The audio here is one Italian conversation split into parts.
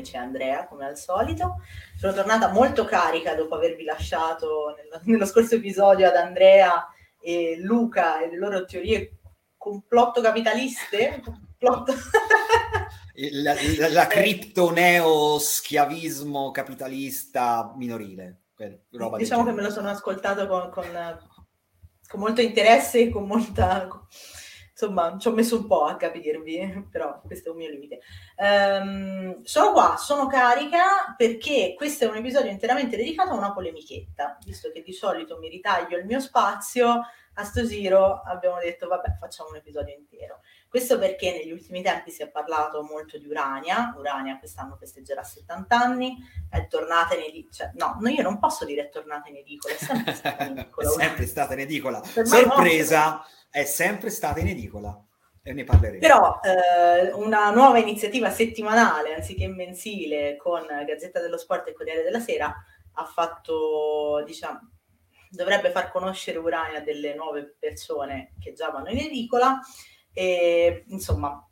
come c'è Andrea, come al solito. Sono tornata molto carica dopo avervi lasciato nel, nello scorso episodio ad Andrea e Luca e le loro teorie complotto capitaliste. Complotto... la, la, la criptoneo-schiavismo capitalista minorile. Diciamo che me lo sono ascoltato con, con, con molto interesse e con molta insomma, ci ho messo un po' a capirvi, però questo è un mio limite. Um, sono qua, sono carica perché questo è un episodio interamente dedicato a una polemichetta, visto che di solito mi ritaglio il mio spazio, a sto giro abbiamo detto vabbè facciamo un episodio intero. Questo perché negli ultimi tempi si è parlato molto di Urania, Urania quest'anno festeggerà 70 anni, è tornata in edicola, cioè, no, no, io non posso dire è tornata in edicola, è sempre stata in edicola. è sempre stata in edicola, sorpresa! No, è sempre stata in edicola e ne parleremo. Però eh, una nuova iniziativa settimanale anziché mensile con Gazzetta dello Sport e Corriere della Sera ha fatto, diciamo, dovrebbe far conoscere Urania delle nuove persone che già vanno in edicola e insomma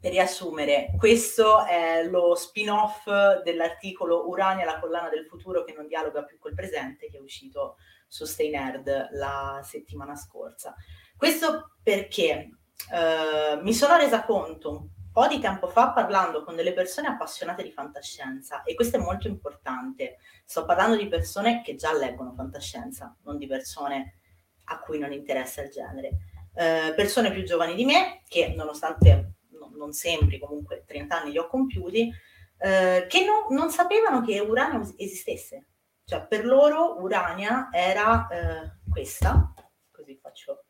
per riassumere, questo è lo spin-off dell'articolo Urania, la collana del futuro che non dialoga più col presente, che è uscito su Stay Nerd la settimana scorsa. Questo perché eh, mi sono resa conto un po' di tempo fa parlando con delle persone appassionate di fantascienza e questo è molto importante. Sto parlando di persone che già leggono fantascienza, non di persone a cui non interessa il genere. Eh, persone più giovani di me che nonostante no, non sembri comunque 30 anni li ho compiuti, eh, che no, non sapevano che Urania esistesse. Cioè per loro Urania era eh, questa, così faccio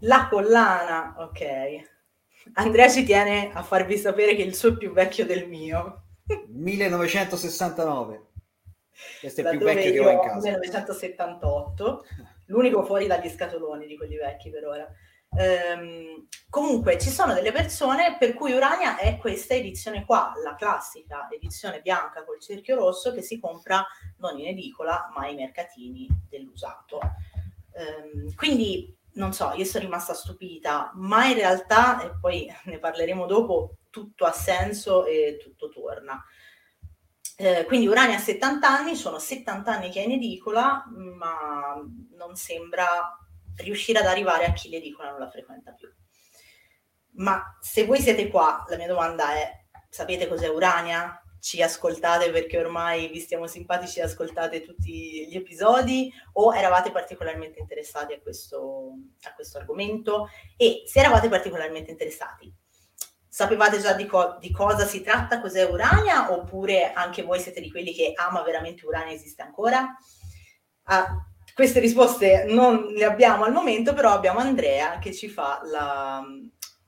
la collana, ok. Andrea ci tiene a farvi sapere che il suo è più vecchio del mio. 1969. Questo è il più vecchio che ho in casa. 1978, l'unico fuori dagli scatoloni di quelli vecchi per ora. Um, comunque ci sono delle persone per cui Urania è questa edizione qua, la classica edizione bianca col cerchio rosso che si compra non in edicola ma ai mercatini dell'usato. Um, quindi non so, io sono rimasta stupita, ma in realtà, e poi ne parleremo dopo, tutto ha senso e tutto torna. Eh, quindi Urania ha 70 anni, sono 70 anni che è in edicola, ma non sembra riuscire ad arrivare a chi l'edicola non la frequenta più. Ma se voi siete qua, la mia domanda è, sapete cos'è Urania? Ci ascoltate perché ormai vi stiamo simpatici e ascoltate tutti gli episodi o eravate particolarmente interessati a questo, a questo argomento? E se eravate particolarmente interessati sapevate già di, co- di, cosa si tratta, cos'è Urania? Oppure anche voi siete di quelli che ama veramente Urania esiste ancora? Ah, queste risposte non le abbiamo al momento, però abbiamo Andrea che ci fa la,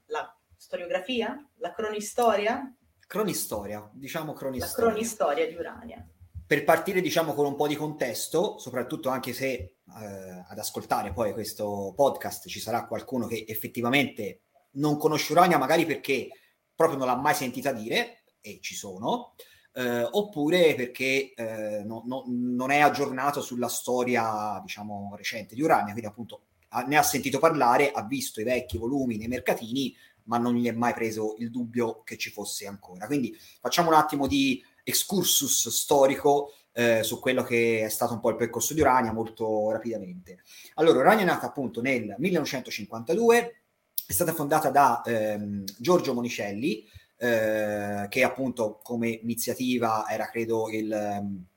la storiografia, la cronistoria cronistoria, diciamo cronistoria. La cronistoria di Urania. Per partire, diciamo, con un po' di contesto, soprattutto anche se eh, ad ascoltare poi questo podcast ci sarà qualcuno che effettivamente non conosce Urania, magari perché proprio non l'ha mai sentita dire, e ci sono, eh, oppure perché eh, no, no, non è aggiornato sulla storia, diciamo, recente di Urania, quindi appunto ne ha sentito parlare, ha visto i vecchi volumi nei mercatini, ma non gli è mai preso il dubbio che ci fosse ancora. Quindi facciamo un attimo di excursus storico eh, su quello che è stato un po' il percorso di Urania molto rapidamente. Allora, Urania è nata appunto nel 1952, è stata fondata da ehm, Giorgio Monicelli, eh, che appunto come iniziativa era credo il...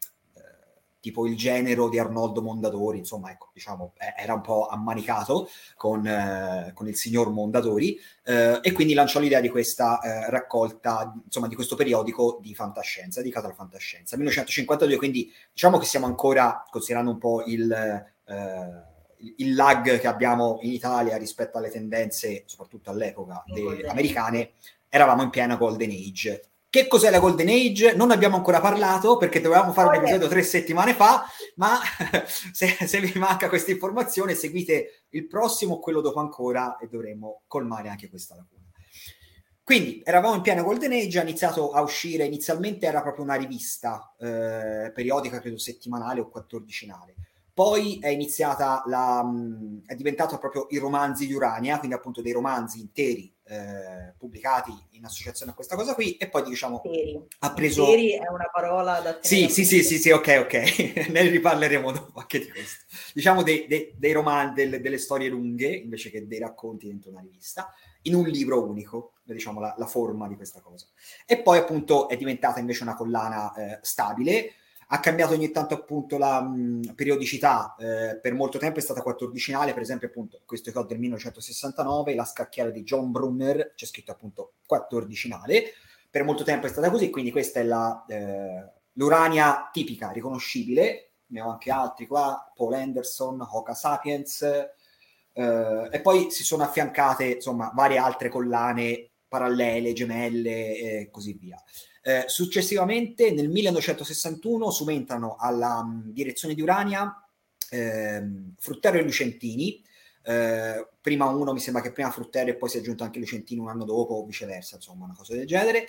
Tipo il genero di Arnoldo Mondadori, insomma, ecco, diciamo, era un po' ammanicato con, eh, con il signor Mondadori, eh, e quindi lanciò l'idea di questa eh, raccolta, insomma, di questo periodico di fantascienza, dedicato alla fantascienza. 1952, quindi diciamo che siamo ancora, considerando un po' il, eh, il lag che abbiamo in Italia rispetto alle tendenze, soprattutto all'epoca, de- americane, eravamo in piena golden age che cos'è la Golden Age? Non abbiamo ancora parlato perché dovevamo fare un episodio tre settimane fa, ma se, se vi manca questa informazione seguite il prossimo o quello dopo ancora e dovremo colmare anche questa lacuna. Quindi eravamo in piena Golden Age, ha iniziato a uscire, inizialmente era proprio una rivista eh, periodica, credo settimanale o quattordicinale. Poi è iniziata la, mh, è diventato proprio i romanzi di Urania, quindi appunto dei romanzi interi eh, pubblicati in associazione a questa cosa qui, e poi diciamo ha preso... Teri è una parola da... Sì, sì, sì, sì, sì, ok, ok, ne riparleremo dopo anche di questo. Diciamo dei, dei, dei romanzi, delle, delle, storie lunghe, invece che dei racconti dentro una rivista, in un libro unico, diciamo la, la forma di questa cosa. E poi appunto è diventata invece una collana eh, stabile, ha cambiato ogni tanto appunto la mh, periodicità, eh, per molto tempo è stata quattordicinale, per esempio appunto questo è del 1969, la scacchiera di John Brunner, c'è scritto appunto quattordicinale, per molto tempo è stata così, quindi questa è la, eh, l'Urania tipica, riconoscibile, ne ho anche altri qua, Paul Anderson, Hoka Sapiens, eh, e poi si sono affiancate insomma varie altre collane parallele, gemelle e così via. Eh, successivamente, nel 1961, subentrano alla um, direzione di Urania eh, Fruttero e Lucentini. Eh, prima uno, mi sembra che prima Fruttero e poi si è aggiunto anche Lucentini un anno dopo, viceversa, insomma, una cosa del genere.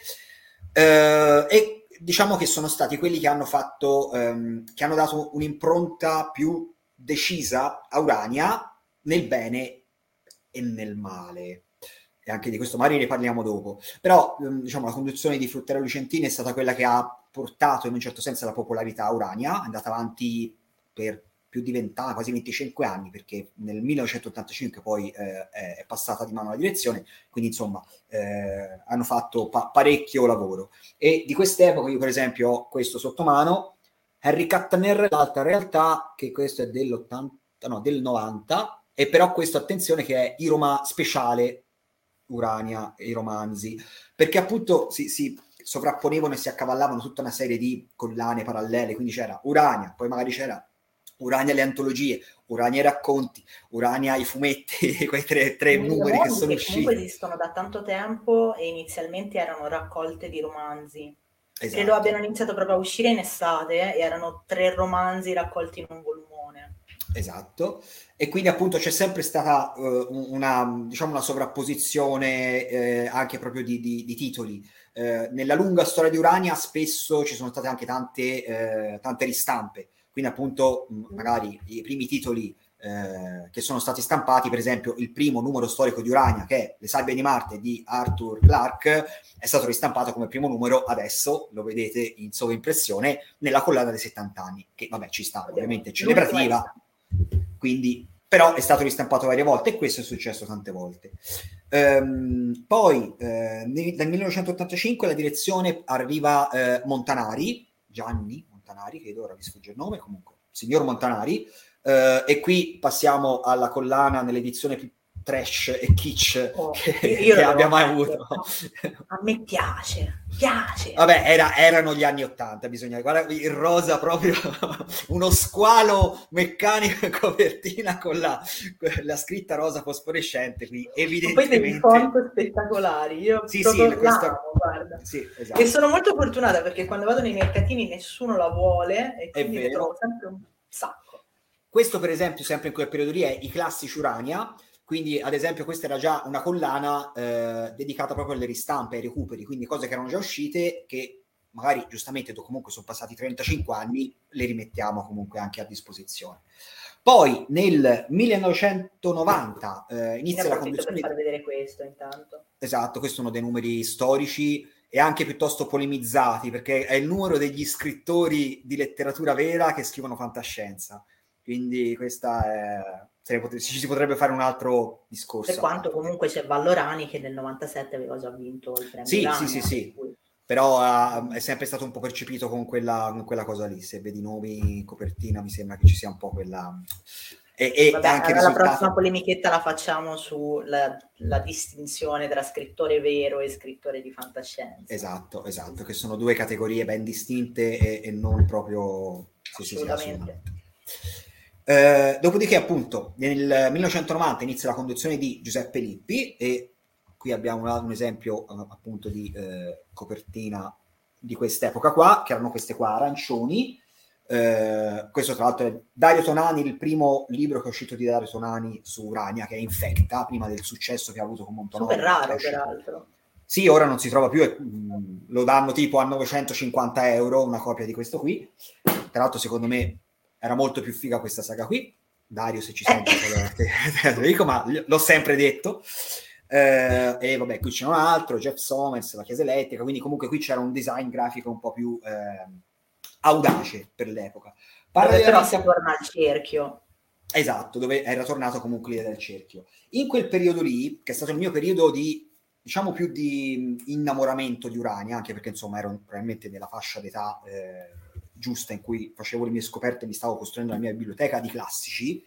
Eh, e diciamo che sono stati quelli che hanno fatto, ehm, che hanno dato un'impronta più decisa a Urania nel bene e nel male e anche di questo magari ne parliamo dopo. Però ehm, diciamo, la conduzione di Fruttero Lucentini è stata quella che ha portato in un certo senso la popolarità Urania, è andata avanti per più di 20 anni, quasi 25 anni, perché nel 1985 poi eh, è passata di mano la direzione, quindi insomma eh, hanno fatto pa- parecchio lavoro. E di quest'epoca io per esempio ho questo sotto mano, Harry Kattner, l'altra realtà, che questo è dell'80, no, del 90, e però questo attenzione che è Iroma speciale Urania e i romanzi, perché appunto si, si sovrapponevano e si accavallavano tutta una serie di collane parallele, quindi c'era Urania, poi magari c'era Urania le antologie, Urania i racconti, Urania i fumetti, quei tre, tre numeri che sono che usciti. Comunque esistono da tanto tempo e inizialmente erano raccolte di romanzi. Esatto. Credo abbiano iniziato proprio a uscire in estate e erano tre romanzi raccolti in un volumone. Esatto, e quindi appunto c'è sempre stata uh, una, diciamo una sovrapposizione eh, anche proprio di, di, di titoli. Eh, nella lunga storia di Urania spesso ci sono state anche tante, eh, tante ristampe, quindi appunto mh, magari i primi titoli eh, che sono stati stampati, per esempio il primo numero storico di Urania, che è Le Sabbie di Marte di Arthur Clarke, è stato ristampato come primo numero, adesso lo vedete in sovraimpressione, nella collana dei 70 anni, che vabbè ci sta, ovviamente celebrativa quindi però è stato ristampato varie volte e questo è successo tante volte. Ehm, poi eh, nel 1985 la direzione arriva eh, Montanari, Gianni Montanari, credo ora mi sfugge il nome, comunque, signor Montanari, eh, e qui passiamo alla collana nell'edizione più trash e kitsch oh, che, che abbia mai avuto. A me piace, piace. Vabbè, era, erano gli anni Ottanta, bisogna guardare il rosa proprio, uno squalo meccanico in copertina con la, la, scritta rosa fosforescente qui, evidentemente. poi dei font spettacolari, io sì, sì, questa... guarda. Sì, esatto. E sono molto fortunata perché quando vado nei mercatini nessuno la vuole e quindi trovo sempre un sacco. Questo per esempio, sempre in quel periodo lì, è i classici Urania, quindi, ad esempio, questa era già una collana eh, dedicata proprio alle ristampe, ai recuperi, quindi cose che erano già uscite che magari giustamente comunque sono passati 35 anni, le rimettiamo comunque anche a disposizione. Poi nel 1990 eh, inizia la condizione... per far vedere questo intanto. Esatto, questo è uno dei numeri storici e anche piuttosto polemizzati, perché è il numero degli scrittori di letteratura vera che scrivono fantascienza. Quindi questa è ci si potrebbe fare un altro discorso. Per quanto comunque c'è Vallorani che nel 97 aveva già vinto il premio. Sì, sì, sì, sì. Cui... Però uh, è sempre stato un po' percepito con quella, con quella, cosa lì. Se vedi nomi in copertina, mi sembra che ci sia un po' quella. E, e Vabbè, anche la risultato... prossima polemichetta la facciamo sulla la distinzione tra scrittore vero e scrittore di fantascienza. Esatto, esatto, che sono due categorie ben distinte e, e non proprio... Sì, assolutamente. Sì, sì, eh, dopodiché, appunto, nel 1990 inizia la conduzione di Giuseppe Lippi e qui abbiamo un, un esempio uh, appunto di uh, copertina di quest'epoca qua, che erano queste qua arancioni. Uh, questo tra l'altro è Dario Tonani, il primo libro che è uscito di Dario Tonani su Urania, che è Infecta, prima del successo che ha avuto con Montonoro. Super raro, peraltro. Sì, ora non si trova più, e, mh, lo danno tipo a 950 euro una copia di questo qui. Tra l'altro, secondo me era molto più figa questa saga qui. Dario, se ci senti, te lo dico, ma l'ho sempre detto. Eh, e vabbè, qui c'è un altro, Jeff Somers, la chiesa elettrica, quindi comunque qui c'era un design grafico un po' più eh, audace per l'epoca. Si torna al cerchio. Esatto, dove era tornato comunque l'idea del cerchio. In quel periodo lì, che è stato il mio periodo di, diciamo più di innamoramento di Urania, anche perché insomma ero probabilmente nella fascia d'età eh, giusta in cui facevo le mie scoperte e mi stavo costruendo la mia biblioteca di classici.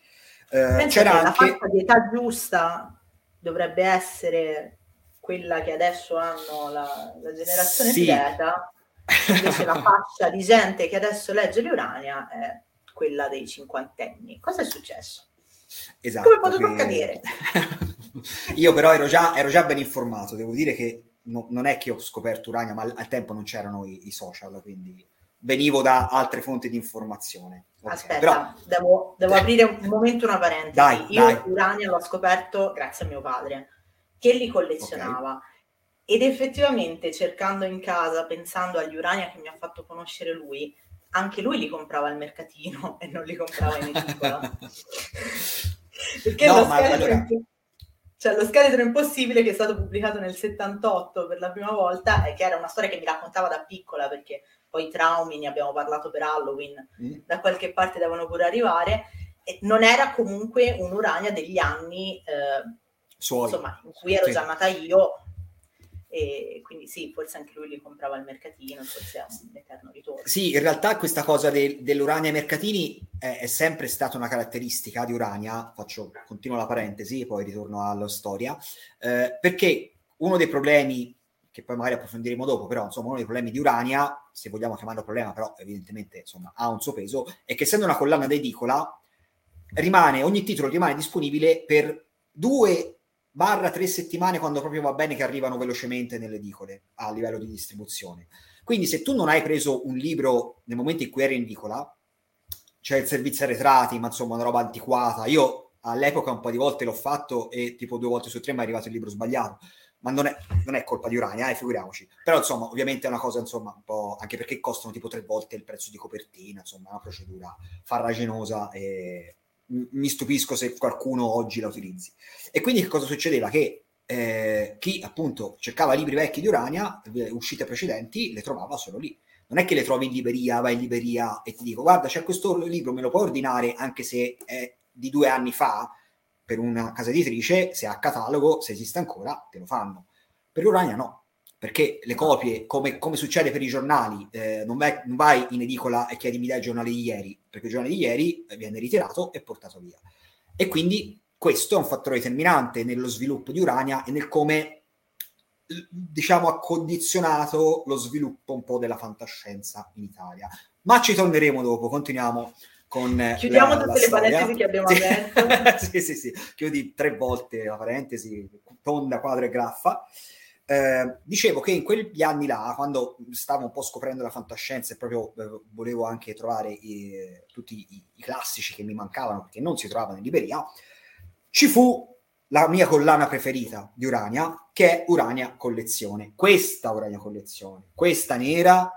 Eh, c'era anche... La fascia di età giusta dovrebbe essere quella che adesso hanno la, la generazione sì. Z, invece la fascia di gente che adesso legge l'Urania è quella dei cinquantenni. Cosa è successo? Esatto, Come potuto che... accadere? Io però ero già, ero già, ben informato, devo dire che no, non è che ho scoperto Urania, ma al tempo non c'erano i, i social, quindi venivo da altre fonti di informazione. Okay, Aspetta, però... devo, devo aprire un momento una parentesi. Dai, Io dai. Urania l'ho scoperto grazie a mio padre, che li collezionava. Okay. Ed effettivamente cercando in casa, pensando agli Urania che mi ha fatto conoscere lui, anche lui li comprava al mercatino e non li comprava in edicola. Perché no, lo, scheletro allora... imp- cioè, lo scheletro impossibile che è stato pubblicato nel 78 per la prima volta e che era una storia che mi raccontava da piccola perché poi i traumi ne abbiamo parlato per Halloween, mm. da qualche parte devono pure arrivare. E non era comunque un'Urania degli anni eh, insomma, in cui ero sì. già nata io, e quindi sì, forse anche lui li comprava al mercatino, forse è un eterno ritorno. Sì, in realtà questa cosa de- dell'Urania ai mercatini è, è, sempre stata una caratteristica di Urania, faccio, continuo la parentesi, poi ritorno alla storia, eh, perché uno dei problemi che poi magari approfondiremo dopo, però insomma uno dei problemi di Urania, se vogliamo chiamarlo problema, però evidentemente insomma ha un suo peso, è che essendo una collana d'edicola, rimane, ogni titolo rimane disponibile per due barra tre settimane quando proprio va bene che arrivano velocemente nelle edicole a livello di distribuzione. Quindi se tu non hai preso un libro nel momento in cui eri in edicola, c'è il servizio arretrati, ma insomma una roba antiquata. Io all'epoca un po' di volte l'ho fatto e tipo due volte su tre mi è arrivato il libro sbagliato ma non è, non è colpa di Urania, eh, figuriamoci. Però insomma, ovviamente è una cosa, insomma, un po', anche perché costano tipo tre volte il prezzo di copertina, insomma, è una procedura farraginosa e mi stupisco se qualcuno oggi la utilizzi. E quindi che cosa succedeva? Che eh, chi appunto cercava libri vecchi di Urania, uscite precedenti, le trovava solo lì. Non è che le trovi in libreria, vai in libreria e ti dico guarda c'è questo libro, me lo puoi ordinare anche se è di due anni fa, per una casa editrice, se ha catalogo, se esiste ancora, te lo fanno. Per Urania no, perché le copie, come, come succede per i giornali, eh, non, vai, non, vai, in edicola e chiedi mi dai il giornale di ieri, perché il giornale di ieri viene ritirato e portato via. E quindi questo è un fattore determinante nello sviluppo di Urania e nel come, diciamo, ha condizionato lo sviluppo un po' della fantascienza in Italia. Ma ci torneremo dopo, continuiamo con chiudiamo la, tutte la le parentesi che abbiamo aperto. Sì sì sì. Chiudi tre volte la parentesi tonda quadra e graffa. Eh, dicevo che in quegli anni là, quando stavo un po' scoprendo la fantascienza e proprio eh, volevo anche trovare i, tutti i, i, classici che mi mancavano perché non si trovavano in libreria, ci fu la mia collana preferita di Urania, che è Urania Collezione. Questa Urania Collezione, questa nera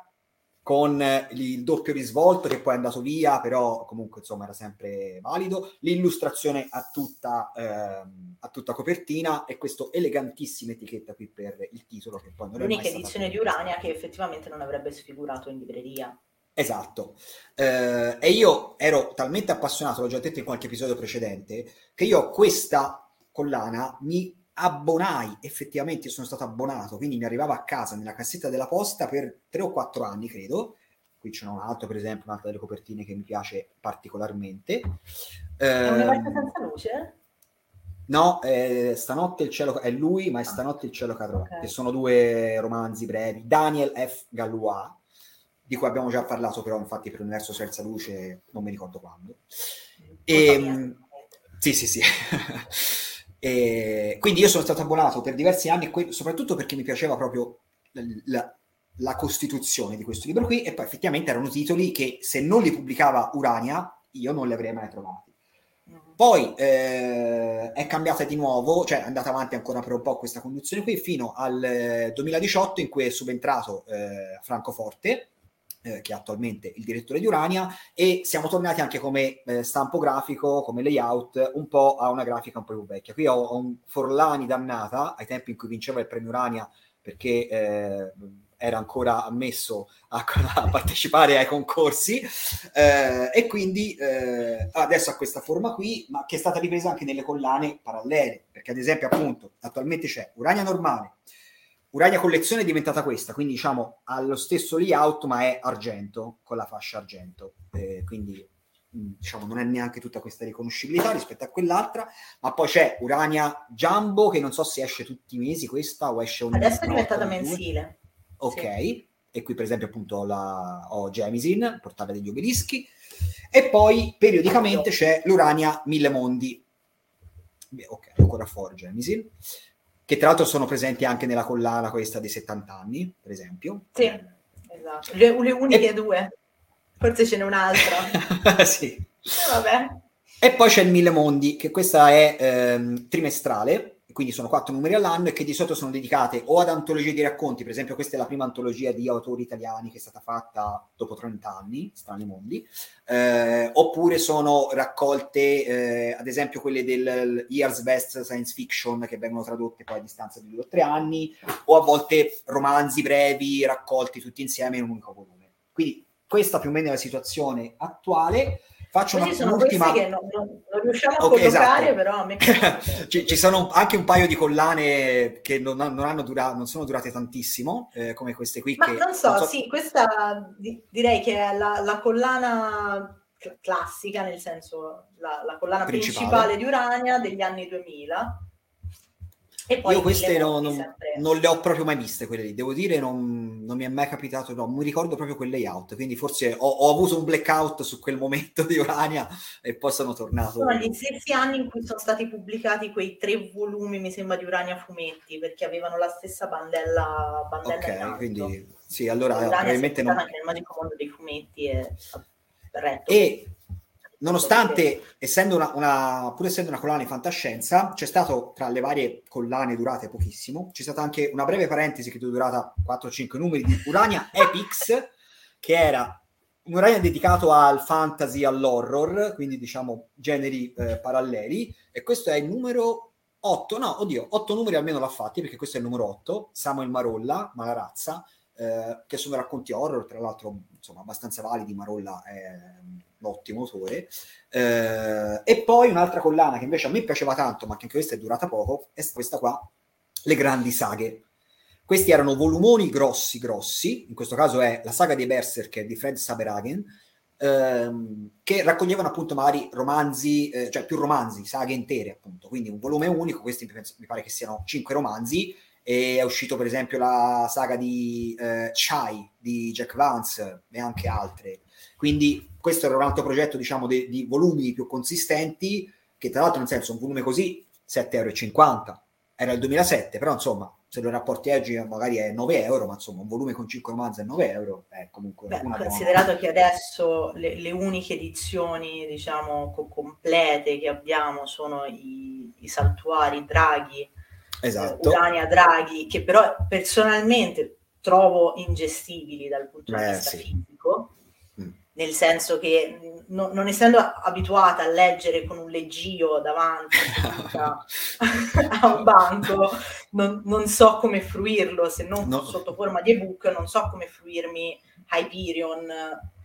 con il doppio risvolto che poi è andato via, però comunque insomma era sempre valido, l'illustrazione a tutta, ehm, a tutta copertina e questo elegantissima etichetta qui per il titolo che poi non L'unica edizione di Urania che effettivamente non avrebbe sfigurato in libreria. Esatto, eh, e io ero talmente appassionato, l'ho già detto in qualche episodio precedente, che io questa collana mi abbonai, effettivamente sono stato abbonato, quindi mi arrivava a casa nella cassetta della posta per tre o quattro anni, credo. Qui c'è un altro, per esempio, un'altra delle copertine che mi piace particolarmente. È un universo senza luce? No, eh, stanotte il cielo è lui, ma è stanotte il cielo cadrà, okay. che sono due romanzi brevi. Daniel F. Gallois, di cui abbiamo già parlato, però infatti per l'universo senza luce non mi ricordo quando. E, ehm, sì, sì, sì. E quindi io sono stato abbonato per diversi anni, soprattutto perché mi piaceva proprio la, la, costituzione di questo libro qui, e poi effettivamente erano titoli che se non li pubblicava Urania io non li avrei mai trovati. Mm-hmm. Poi eh, è cambiata di nuovo, cioè è andata avanti ancora per un po' questa conduzione qui, fino al 2018 in cui è subentrato eh, Francoforte, eh, che è attualmente il direttore di Urania, e siamo tornati anche come eh, stampo grafico, come layout, un po' a una grafica un po' più vecchia. Qui ho, ho un Forlani dannata, ai tempi in cui vinceva il premio Urania, perché eh, era ancora ammesso a, a partecipare ai concorsi eh, e quindi eh, adesso ha questa forma qui, ma che è stata ripresa anche nelle collane parallele, perché ad esempio appunto attualmente c'è Urania normale, Urania Collezione è diventata questa, quindi diciamo ha lo stesso layout ma è argento, con la fascia argento, eh, quindi mm, diciamo non è neanche tutta questa riconoscibilità rispetto a quell'altra, ma poi c'è Urania Jumbo che non so se esce tutti i mesi questa o esce ogni Adesso è diventata mensile. Ok, sì. e qui per esempio appunto ho, la, ho Gemisin, portale degli obelischi, e poi periodicamente c'è l'Urania Mille Mondi. Beh, ok, ancora fuori Gemisin che tra l'altro sono presenti anche nella collana questa dei 70 anni, per esempio. Sì, esatto. Le, le uniche e... due. Forse ce n'è un'altra. sì. Eh, vabbè. E poi c'è il Mille Mondi, che questa è ehm, trimestrale, quindi sono quattro numeri all'anno e che di solito sono dedicate o ad antologie di racconti, per esempio questa è la prima antologia di autori italiani che è stata fatta dopo 30 anni, Strani Mondi, eh, oppure sono raccolte, eh, ad esempio quelle del Year's Best Science Fiction che vengono tradotte poi a distanza di due o tre anni, o a volte romanzi brevi raccolti tutti insieme in un unico volume. Quindi questa più o meno è la situazione attuale. Faccio una, sono un'ultima... che non, non, non riusciamo a okay, collocare, esatto. però a me ci, ci, sono anche un paio di collane che non, non, hanno dura... non sono durate tantissimo, eh, come queste qui. Ma che, non so, so, sì, questa di, direi che è la, la collana classica, nel senso la, la collana principale. principale di Urania degli anni 2000 io queste no, non, non, le ho proprio mai viste quelle lì, devo dire non, non mi è mai capitato, no, mi ricordo proprio quel layout, quindi forse ho, ho, avuto un blackout su quel momento di Urania e poi sono tornato. Sono gli stessi anni in cui sono stati pubblicati quei tre volumi, mi sembra, di Urania Fumetti, perché avevano la stessa bandella, bandella Ok, quindi sì, allora probabilmente non... nel magico mondo dei fumetti e... Retto. E nonostante, essendo una, una, pur essendo una collana di fantascienza, c'è stato tra le varie collane durate pochissimo, c'è stata anche una breve parentesi che è durata 4-5 numeri di Urania Epics, che era un Urania dedicato al fantasy, all'horror, quindi diciamo generi eh, paralleli, e questo è il numero 8, no, oddio, 8 numeri almeno l'ha fatti, perché questo è il numero 8, Samuel Marolla, Malarazza, eh, che sono racconti horror, tra l'altro insomma abbastanza validi, Marolla è ottimo autore. Eh, e poi un'altra collana che invece a me piaceva tanto, ma che anche questa è durata poco, è questa qua, Le Grandi Saghe. Questi erano volumoni grossi, grossi, in questo caso è la saga dei Berserker di Fred Saberhagen, ehm, che raccoglievano appunto magari romanzi, eh, cioè più romanzi, saghe intere appunto, quindi un volume unico, questi mi pare che siano cinque romanzi, e è uscito per esempio la saga di eh, Chai di Jack Vance e anche altre. Quindi questo era un altro progetto, diciamo, di, di volumi più consistenti, che tra l'altro, nel senso, un volume così, 7,50 euro. Era il 2007, però insomma, se lo rapporti oggi magari è 9 euro, ma insomma un volume con 5 romanzi è 9 euro, è comunque Beh, Considerato buona... che adesso le, le, uniche edizioni, diciamo, co- complete che abbiamo sono i, i saltuari Draghi, esatto. Urania Draghi, che però personalmente trovo ingestibili dal punto di vista sì. fisico nel senso che no, non essendo abituata a leggere con un leggio davanti a un banco, non, non, so come fruirlo, se non no. sotto forma di ebook, non so come fruirmi Hyperion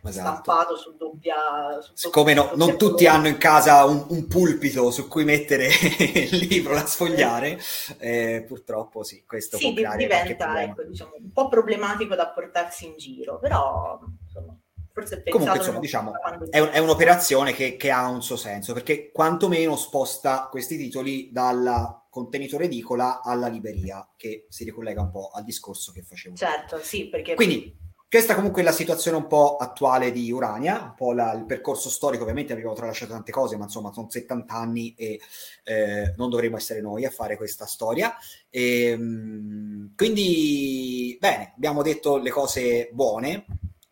esatto. stampato su doppia... Su Siccome no, non tutti hanno in casa un, un, pulpito su cui mettere il libro da sfogliare, eh, purtroppo sì, questo sì, diventa ecco, diciamo, un po' problematico da portarsi in giro, però insomma forse Comunque, insomma, diciamo, è, un, è, un'operazione che, che, ha un suo senso, perché quantomeno sposta questi titoli dal contenitore edicola alla libreria, che si ricollega un po' al discorso che facevo. Certo, sì, perché... Quindi, questa comunque è la situazione un po' attuale di Urania, un po' la, il percorso storico, ovviamente abbiamo tralasciato tante cose, ma insomma sono 70 anni e eh, non dovremmo essere noi a fare questa storia. E, ehm, quindi, bene, abbiamo detto le cose buone,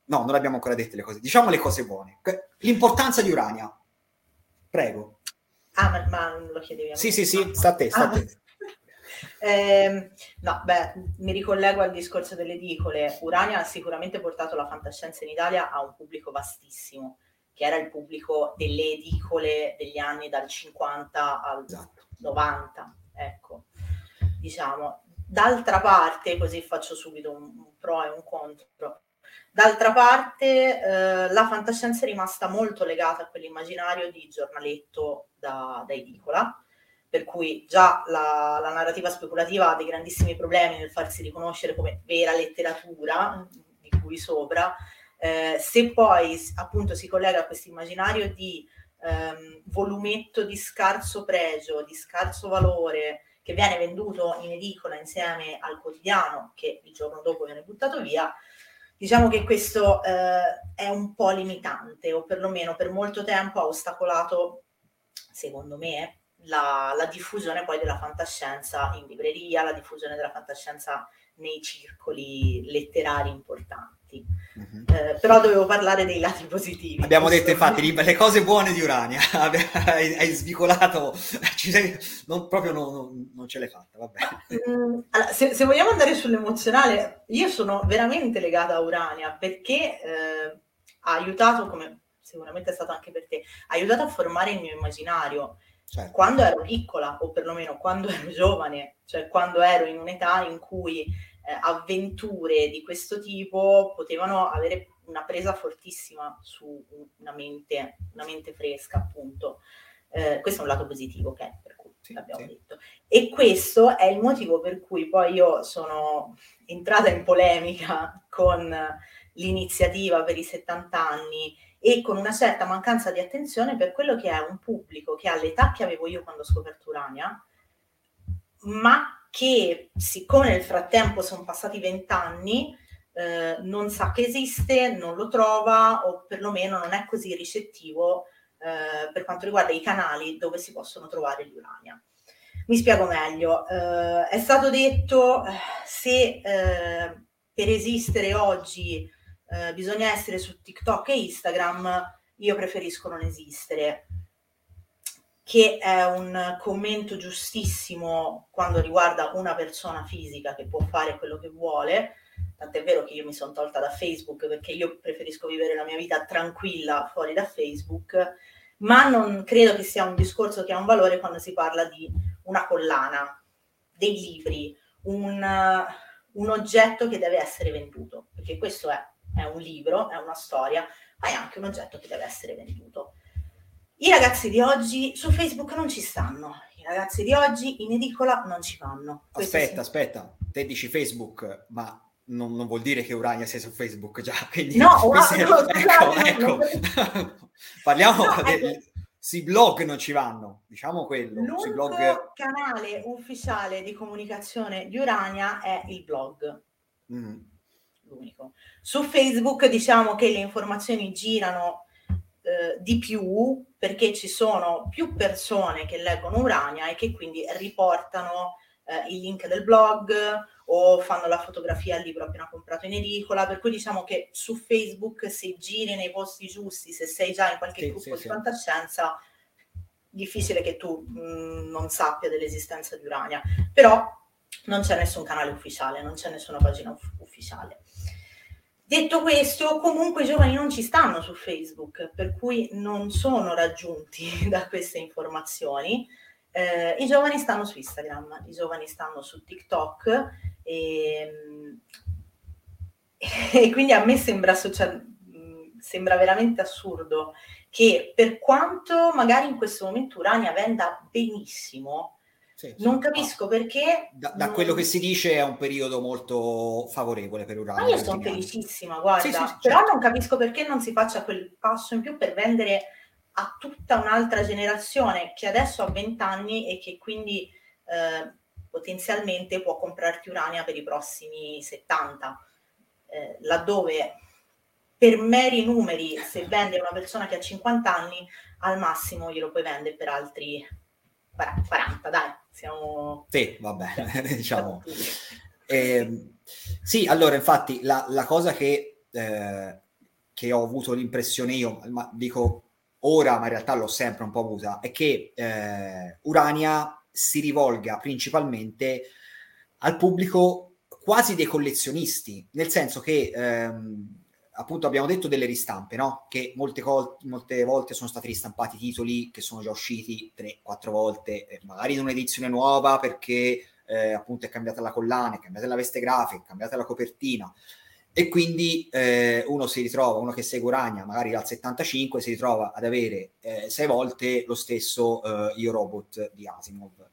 No, non abbiamo ancora dette le cose. Diciamo le cose buone. L'importanza di Urania. Prego. Ah, ma, ma lo chiedevi a Sì, sì, sì, sta a te, sta a te. Eh, no, beh, mi ricollego al discorso delle edicole. Urania ha sicuramente portato la fantascienza in Italia a un pubblico vastissimo, che era il pubblico delle edicole degli anni dal 50 al 90, esatto. ecco. Diciamo, d'altra parte, così faccio subito un, un pro e un contro, D'altra parte, eh, la fantascienza è rimasta molto legata a quell'immaginario di giornaletto da, da edicola, per cui già la, la, narrativa speculativa ha dei grandissimi problemi nel farsi riconoscere come vera letteratura, di cui sopra. Eh, se poi appunto si collega a questo immaginario di ehm, volumetto di scarso pregio, di scarso valore, che viene venduto in edicola insieme al quotidiano, che il giorno dopo viene buttato via, Diciamo che questo eh, è un po' limitante o perlomeno per molto tempo ha ostacolato, secondo me, la, la diffusione poi della fantascienza in libreria, la diffusione della fantascienza nei circoli letterari importanti. Uh-huh. Eh, però dovevo parlare dei lati positivi. Abbiamo detto infatti le cose buone di Urania, hai, hai svicolato, sei, non, proprio non, non, non, ce l'hai fatta, vabbè. Mm, allora, se, se, vogliamo andare sull'emozionale, io sono veramente legata a Urania perché eh, ha aiutato, come sicuramente è stato anche per te, ha aiutato a formare il mio immaginario. Certo. Quando ero piccola, o perlomeno quando ero giovane, cioè quando ero in un'età in cui eh, avventure di questo tipo potevano avere una presa fortissima su una mente, una mente fresca, appunto. Eh, questo è un lato positivo, ok? Per cui sì, l'abbiamo sì. detto. E questo è il motivo per cui poi io sono entrata in polemica con l'iniziativa per i 70 anni e con una certa mancanza di attenzione per quello che è un pubblico che ha l'età che avevo io quando ho scoperto Urania, ma che siccome nel frattempo sono passati vent'anni, eh, non sa che esiste, non lo trova o perlomeno non è così ricettivo eh, per quanto riguarda i canali dove si possono trovare l'urania. Mi spiego meglio, eh, è stato detto eh, se eh, per esistere oggi eh, bisogna essere su TikTok e Instagram, io preferisco non esistere che è un commento giustissimo quando riguarda una persona fisica che può fare quello che vuole, tant'è vero che io mi sono tolta da Facebook perché io preferisco vivere la mia vita tranquilla fuori da Facebook, ma non credo che sia un discorso che ha un valore quando si parla di una collana, dei libri, un, un oggetto che deve essere venduto, perché questo è, è un libro, è una storia, ma è anche un oggetto che deve essere venduto. I ragazzi di oggi su Facebook non ci stanno, i ragazzi di oggi in edicola non ci vanno. Questo aspetta, sì. aspetta, te dici Facebook, ma non, non, vuol dire che Urania sia su Facebook già, quindi no, sei... no ecco, ecco. parliamo no, de... ecco. sui blog non ci vanno, diciamo quello. L'unico blog... canale ufficiale di comunicazione di Urania è il blog. Mm. L'unico. Su Facebook diciamo che le informazioni girano eh, di più perché ci sono più persone che leggono Urania e che quindi riportano eh, il link del blog o fanno la fotografia al libro appena comprato in edicola, per cui diciamo che su Facebook se giri nei posti giusti, se sei già in qualche sì, gruppo sì, di sì. fantascienza, difficile che tu mh, mm, non sappia dell'esistenza di Urania, però non c'è nessun canale ufficiale, non c'è nessuna pagina uff- ufficiale. Detto questo, comunque i giovani non ci stanno su Facebook, per cui non sono raggiunti da queste informazioni. Eh, I giovani stanno su Instagram, i giovani stanno su TikTok e, e quindi a me sembra, social, sembra veramente assurdo che per quanto magari in questo momento Urania venda benissimo, sì, non capisco perché... Da, da non... quello che si dice è un periodo molto favorevole per Urania. Ma io sono felicissima, guarda, sì, sì, però certo. non capisco perché non si faccia quel passo in più per vendere a tutta un'altra generazione che adesso ha 20 anni e che quindi eh, potenzialmente può comprarti Urania per i prossimi 70, eh, laddove per meri numeri, se vende una persona che ha 50 anni, al massimo glielo puoi vendere per altri 40, dai, siamo... Sì, vabbè, diciamo. Eh, sì, allora, infatti, la, la cosa che, eh, che, ho avuto l'impressione io, ma dico ora, ma in realtà l'ho sempre un po' avuta, è che eh, Urania si rivolga principalmente al pubblico quasi dei collezionisti, nel senso che ehm, appunto abbiamo detto delle ristampe, no? Che molte, col- molte, volte sono stati ristampati titoli che sono già usciti 3-4 volte, eh, magari in un'edizione nuova perché eh, appunto è cambiata la collana, è cambiata la veste grafica, è cambiata la copertina. E quindi eh, uno si ritrova, uno che segue Urania, magari dal 75, si ritrova ad avere eh, sei volte lo stesso eh, Io Robot di Asimov.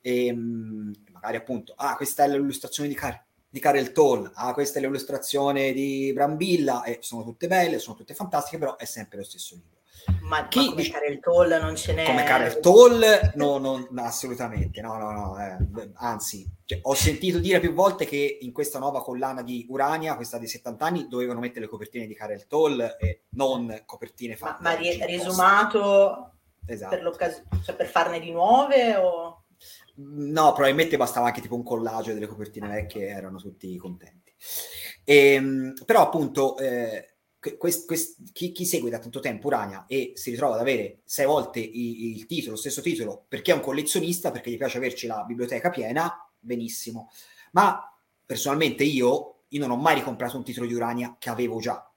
E, mh, magari appunto, ah, questa è l'illustrazione di Car- di Karel Toll, ah, questa è l'illustrazione di Brambilla, e sono tutte belle, sono tutte fantastiche, però è sempre lo stesso libro. Ma, Chi, ma come Karel Toll non ce n'è? Come Karel Toll, no, no, assolutamente, no, no, no, eh, anzi, cioè, ho sentito dire più volte che in questa nuova collana di Urania, questa di 70 anni, dovevano mettere le copertine di Karel Toll e non copertine fatte. Ma, ma riesumato esatto. per, cioè per farne di nuove o... No, probabilmente bastava anche tipo un collage delle copertine vecchie, erano tutti contenti. E, ehm, però appunto eh, quest, quest, chi, chi, segue da tanto tempo Urania e si ritrova ad avere sei volte il, il, titolo, lo stesso titolo, perché è un collezionista, perché gli piace averci la biblioteca piena, benissimo. Ma personalmente io, io non ho mai ricomprato un titolo di Urania che avevo già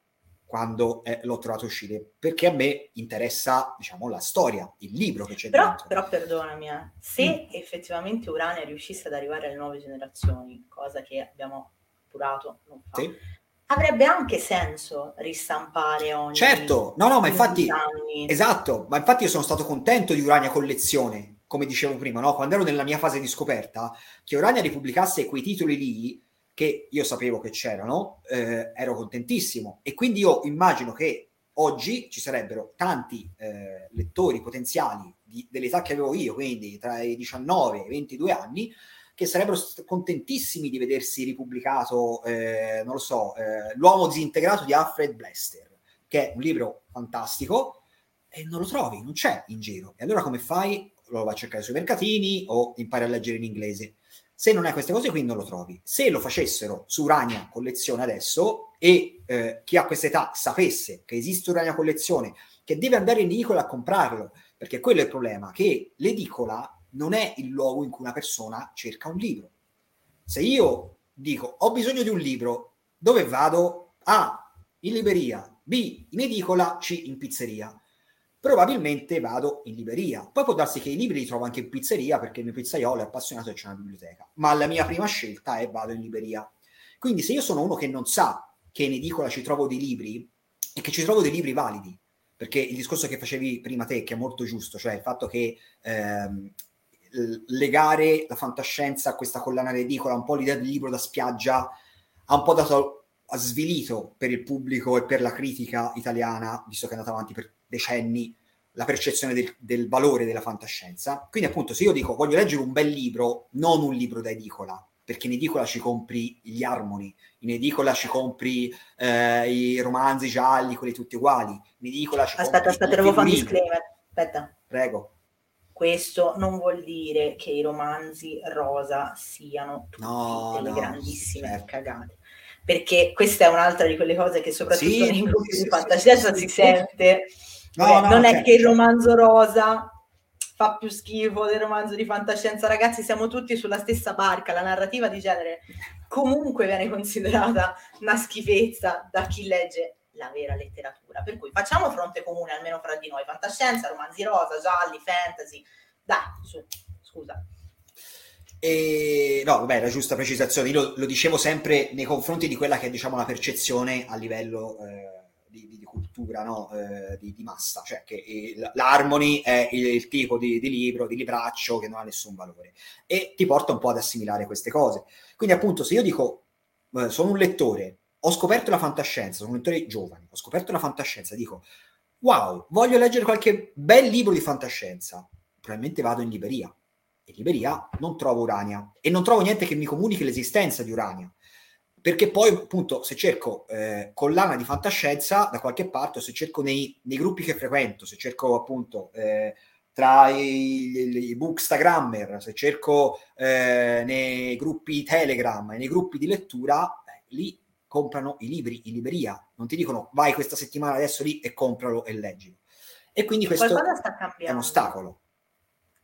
quando eh, l'ho trovato uscire, perché a me interessa, diciamo, la storia, il libro che c'è però, dentro. Però perdonami, eh. se mm. effettivamente Urania riuscisse ad arrivare alle nuove generazioni, cosa che abbiamo appurato non fa, sì. avrebbe anche senso ristampare ogni Certo, no, no, ma infatti anni. esatto, ma infatti io sono stato contento di Urania collezione, come dicevo prima, no? Quando ero nella mia fase di scoperta, che Urania ripubblicasse quei titoli lì che io sapevo che c'erano, eh, ero contentissimo. E quindi io immagino che oggi ci sarebbero tanti eh, lettori potenziali di, dell'età che avevo io, quindi tra i 19 e i 22 anni, che sarebbero contentissimi di vedersi ripubblicato, eh, non lo so, eh, L'uomo disintegrato di Alfred Blaster, che è un libro fantastico, e non lo trovi, non c'è in giro. E allora come fai? Lo vai a cercare sui mercatini o impari a leggere in inglese. Se non hai queste cose qui non lo trovi. Se lo facessero su Urania Collezione adesso e eh, chi ha questa età sapesse che esiste Urania Collezione, che deve andare in edicola a comprarlo, perché quello è il problema, che l'edicola non è il luogo in cui una persona cerca un libro. Se io dico ho bisogno di un libro, dove vado? A. In libreria, B. In edicola, C. In pizzeria probabilmente vado in libreria. Poi può darsi che i libri li trovo anche in pizzeria perché il mio pizzaiolo è appassionato e c'è una biblioteca, ma la mia prima scelta è vado in libreria. Quindi se io sono uno che non sa che in edicola ci trovo dei libri e che ci trovo dei libri validi, perché il discorso che facevi prima te, che è molto giusto, cioè il fatto che ehm, legare la fantascienza a questa collana edicola, un po' l'idea del libro da spiaggia, ha un po' dato ha svilito per il pubblico e per la critica italiana, visto che è andata avanti per decenni, la percezione del, del, valore della fantascienza. Quindi, appunto, se io dico voglio leggere un bel libro, non un libro da edicola, perché in edicola ci compri gli armoni, in edicola ci compri eh, i romanzi gialli, quelli tutti uguali. In edicola ci aspetta, aspetta, devo fare un disclaimer. Aspetta. Prego. Questo non vuol dire che i romanzi rosa siano tutti no, delle no, grandissime certo. cagate perché questa è un'altra di quelle cose che soprattutto sì, nei gruppi sì, di fantascienza sì, si sente. No, no, non è certo, che il romanzo rosa fa più schifo del romanzo di fantascienza, ragazzi, siamo tutti sulla stessa barca, la narrativa di genere comunque viene considerata una schifezza da chi legge la vera letteratura. Per cui facciamo fronte comune almeno fra di noi, fantascienza, romanzi rosa, gialli, fantasy. Dai, su, scusa. E, no, vabbè, la giusta precisazione. Io lo, lo, dicevo sempre nei confronti di quella che è diciamo la percezione a livello eh, di, di, cultura, no? eh, di, di, massa, cioè che il, l'Harmony è il, il tipo di, di, libro, di libraccio che non ha nessun valore e ti porta un po' ad assimilare queste cose. Quindi, appunto, se io dico eh, sono un lettore, ho scoperto la fantascienza, sono un lettore giovane, ho scoperto la fantascienza, dico wow, voglio leggere qualche bel libro di fantascienza, probabilmente vado in libreria in libreria non trovo Urania e non trovo niente che mi comunichi l'esistenza di Urania. Perché poi, appunto, se cerco eh, collana di fantascienza da qualche parte, o se cerco nei, nei gruppi che frequento, se cerco appunto eh, tra i, i, bookstagrammer, se cerco eh, nei gruppi Telegram nei gruppi di lettura, lì comprano i libri in libreria. Non ti dicono vai questa settimana adesso lì e compralo e leggilo. E quindi questo è un ostacolo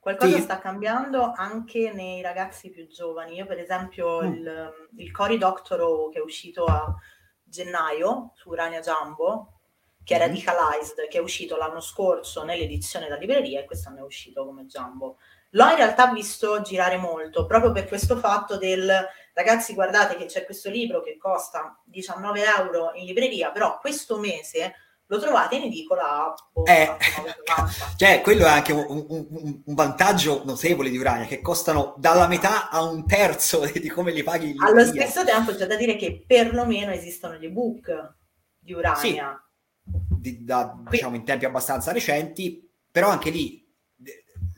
Qualcosa sì. sta cambiando anche nei ragazzi più giovani. Io, per esempio, mm. il, il Cory Doctorow che è uscito a gennaio su Urania Jumbo, che è. Radicalized, che è uscito l'anno scorso nell'edizione da libreria e quest'anno è uscito come Jumbo. L'ho in realtà visto girare molto, proprio per questo fatto del ragazzi guardate che c'è questo libro che costa 19 euro in libreria, però questo mese lo trovate in edicola a eh, cioè quello è anche un, un, un, vantaggio notevole di Urania che costano dalla metà a un terzo di come li paghi in allo stesso tempo c'è da dire che perlomeno esistono gli ebook di Urania. Sì, di, da, diciamo in tempi abbastanza recenti però anche lì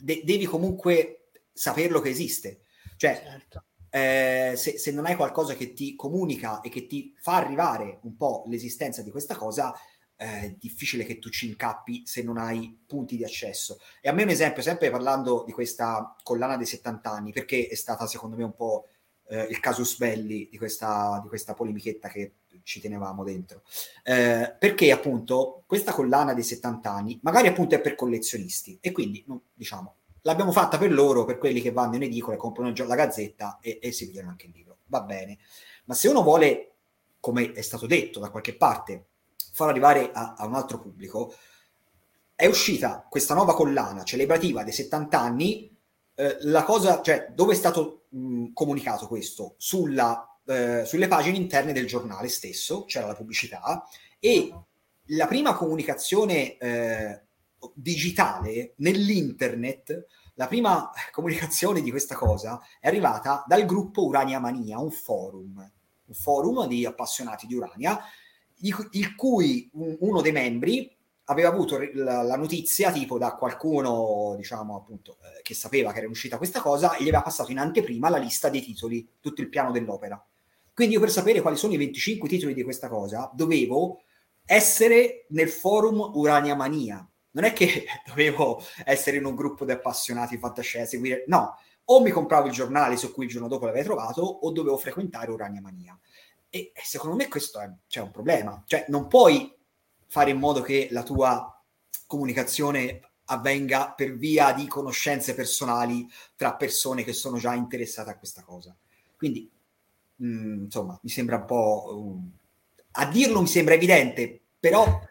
de- devi comunque saperlo che esiste. Cioè certo. eh, se, se non hai qualcosa che ti comunica e che ti fa arrivare un po' l'esistenza di questa cosa è difficile che tu ci incappi se non hai punti di accesso. E a me un esempio, sempre parlando di questa collana dei 70 anni, perché è stata secondo me un po' eh, il casus belli di questa, di questa polemichetta che ci tenevamo dentro. Eh, perché appunto questa collana dei 70 anni magari appunto è per collezionisti e quindi diciamo l'abbiamo fatta per loro, per quelli che vanno in edicola comprano la gazzetta e, e si pigliano anche il libro. Va bene. Ma se uno vuole, come è stato detto da qualche parte, far arrivare a, a, un altro pubblico, è uscita questa nuova collana celebrativa dei 70 anni. Eh, la cosa, cioè, dove è stato mh, comunicato questo? Sulla, eh, sulle pagine interne del giornale stesso, c'era la pubblicità, e la prima comunicazione eh, digitale nell'internet, la prima comunicazione di questa cosa è arrivata dal gruppo Urania Mania, un forum, un forum di appassionati di Urania, il cui uno dei membri aveva avuto la, notizia tipo da qualcuno, diciamo appunto, eh, che sapeva che era uscita questa cosa e gli aveva passato in anteprima la lista dei titoli, tutto il piano dell'opera. Quindi io per sapere quali sono i 25 titoli di questa cosa dovevo essere nel forum Urania Mania. Non è che dovevo essere in un gruppo di appassionati fantascienza, seguire... No, o mi compravo il giornale su cui il giorno dopo l'avevo trovato o dovevo frequentare Urania Mania. E, secondo me questo è c'è un problema. Cioè, non puoi fare in modo che la tua comunicazione avvenga per via di conoscenze personali tra persone che sono già interessate a questa cosa. Quindi, mh, mm, insomma, mi sembra un po'... Um, a dirlo mi sembra evidente, però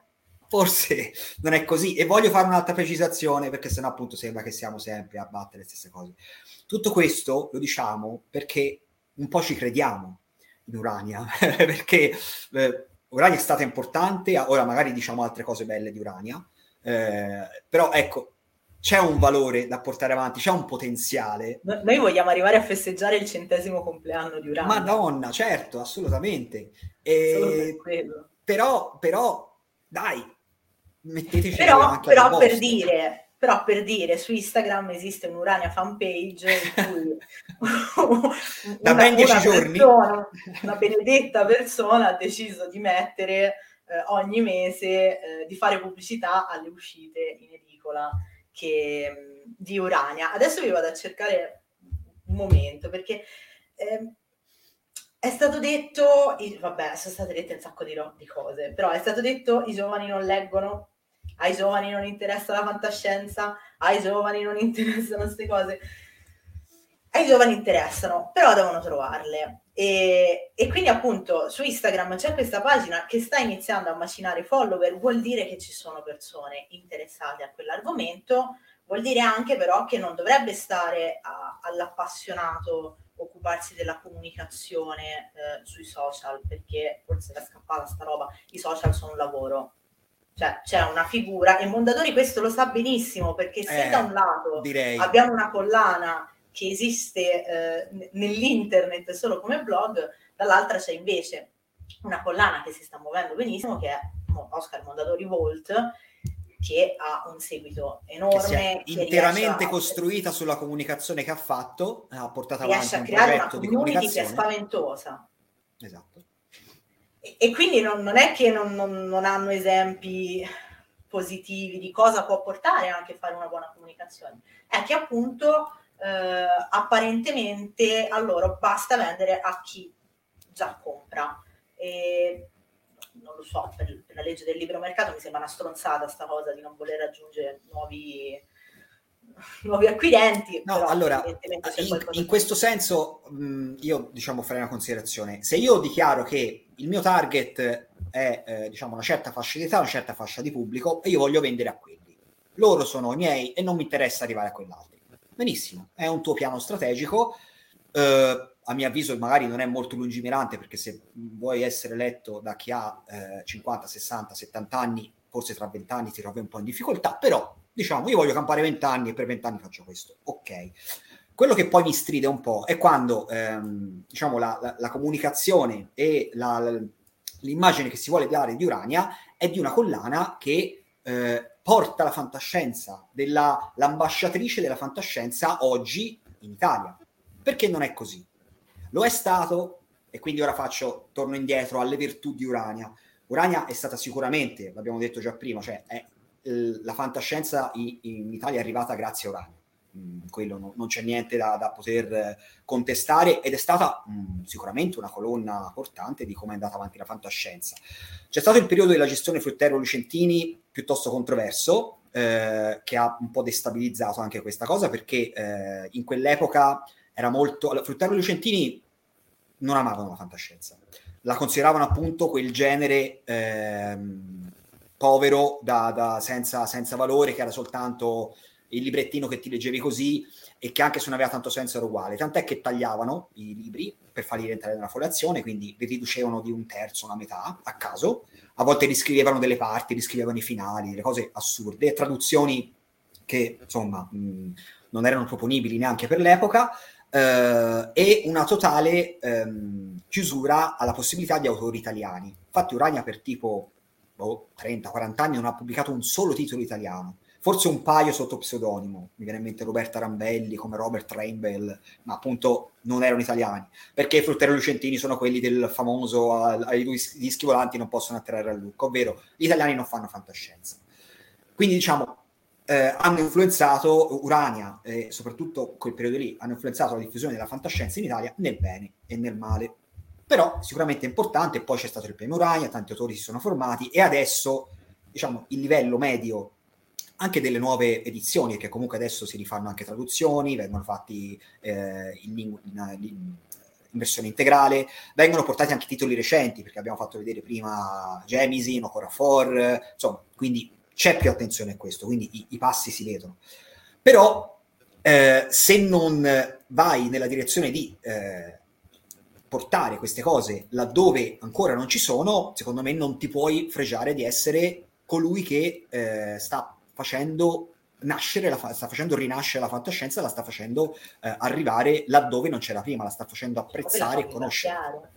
forse non è così. E voglio fare un'altra precisazione, perché sennò appunto sembra che siamo sempre a battere le stesse cose. Tutto questo lo diciamo perché un po' ci crediamo in Urania, perché eh, Urania è stata importante, ora magari diciamo altre cose belle di Urania, eh, però ecco, c'è un valore da portare avanti, c'è un potenziale. Noi vogliamo arrivare a festeggiare il centesimo compleanno di Urania. Madonna, certo, assolutamente. E, per però, però, dai, metteteci però, anche però per dire però per dire su Instagram esiste un'Urania fanpage in cui da una, ben dieci giorni persona, una benedetta persona ha deciso di mettere eh, ogni mese eh, di fare pubblicità alle uscite in edicola che, di Urania. Adesso vi vado a cercare un momento perché eh, è stato detto, vabbè, sono state dette un sacco di, ro- di cose, però è stato detto i giovani non leggono ai giovani non interessa la fantascienza, ai giovani non interessano queste cose. Ai giovani interessano, però devono trovarle. E, e, quindi appunto su Instagram c'è questa pagina che sta iniziando a macinare follower, vuol dire che ci sono persone interessate a quell'argomento, vuol dire anche però che non dovrebbe stare a, all'appassionato occuparsi della comunicazione eh, sui social, perché forse era scappata sta roba, i social sono un lavoro, cioè c'è una figura e Mondadori questo lo sa benissimo perché se eh, da un lato direi. abbiamo una collana che esiste eh, nell'internet solo come blog, dall'altra c'è invece una collana che si sta muovendo benissimo che è Oscar Mondadori Volt che ha un seguito enorme che interamente a... costruita sulla comunicazione che ha fatto ha portato avanti riesce a creare una community che è spaventosa. Esatto e, quindi non, non, è che non, non, non, hanno esempi positivi di cosa può portare anche fare una buona comunicazione, è che appunto eh, apparentemente a loro basta vendere a chi già compra. E, non lo so, per, per, la legge del libero mercato mi sembra una stronzata sta cosa di non voler aggiungere nuovi, nuovi acquirenti. No, però, allora, in, in questo senso mh, io diciamo farei una considerazione. Se io dichiaro che il mio target è eh, diciamo una certa fascia di età, una certa fascia di pubblico e io voglio vendere a quelli, loro sono i miei e non mi interessa arrivare a quell'altro. Benissimo, è un tuo piano strategico. Eh, a mio avviso magari non è molto lungimirante perché se vuoi essere letto da chi ha eh, 50, 60, 70 anni, forse tra 20 anni ti trovi un po' in difficoltà, però diciamo io voglio campare 20 anni e per 20 anni faccio questo, ok. Quello che poi mi stride un po' è quando ehm, diciamo la, la, la, comunicazione e la, l'immagine che si vuole dare di Urania è di una collana che eh, porta la fantascienza, della, l'ambasciatrice della fantascienza oggi in Italia. Perché non è così? Lo è stato, e quindi ora faccio, torno indietro alle virtù di Urania. Urania è stata sicuramente, l'abbiamo detto già prima, cioè è, la fantascienza in, Italia è arrivata grazie a Urania. Mm, quello no, non c'è niente da, da, poter contestare ed è stata mm, sicuramente una colonna portante di come è andata avanti la fantascienza. C'è stato il periodo della gestione Fruttero Lucentini piuttosto controverso, eh, che ha un po' destabilizzato anche questa cosa perché eh, in quell'epoca era molto... Allora, Fruttero Lucentini non amavano la fantascienza, la consideravano appunto quel genere ehm, povero, da, da senza, senza, valore, che era soltanto il librettino che ti leggevi così e che anche se non aveva tanto senso era uguale. Tant'è che tagliavano i libri per farli rientrare nella foliazione, quindi li riducevano di un terzo, una metà, a caso. A volte riscrivevano delle parti, riscrivevano i finali, delle cose assurde, traduzioni che insomma mh, non erano proponibili neanche per l'epoca eh, e una totale ehm, chiusura alla possibilità di autori italiani. Infatti Urania per tipo boh, 30-40 anni non ha pubblicato un solo titolo italiano, forse un paio sotto pseudonimo, mi viene in mente Roberta Rambelli come Robert Rainbell, ma appunto non erano italiani, perché i frutteri lucentini sono quelli del famoso ai dischi volanti non possono attrarre al look, ovvero gli italiani non fanno fantascienza. Quindi diciamo, eh, hanno influenzato Urania e soprattutto quel periodo lì hanno influenzato la diffusione della fantascienza in Italia nel bene e nel male però sicuramente è importante poi c'è stato il premio Urania tanti autori si sono formati e adesso diciamo il livello medio anche delle nuove edizioni che comunque adesso si rifanno anche traduzioni vengono fatti eh, in, in, in, in versione integrale vengono portati anche titoli recenti perché abbiamo fatto vedere prima Gemisin, Ocorafor insomma quindi c'è più attenzione a questo, quindi i, i passi si vedono. Però eh, se non vai nella direzione di eh, portare queste cose laddove ancora non ci sono, secondo me non ti puoi fregiare di essere colui che eh, sta facendo nascere, la, sta facendo rinascere la fantascienza, la sta facendo eh, arrivare laddove non c'era prima, la sta facendo apprezzare e conoscere.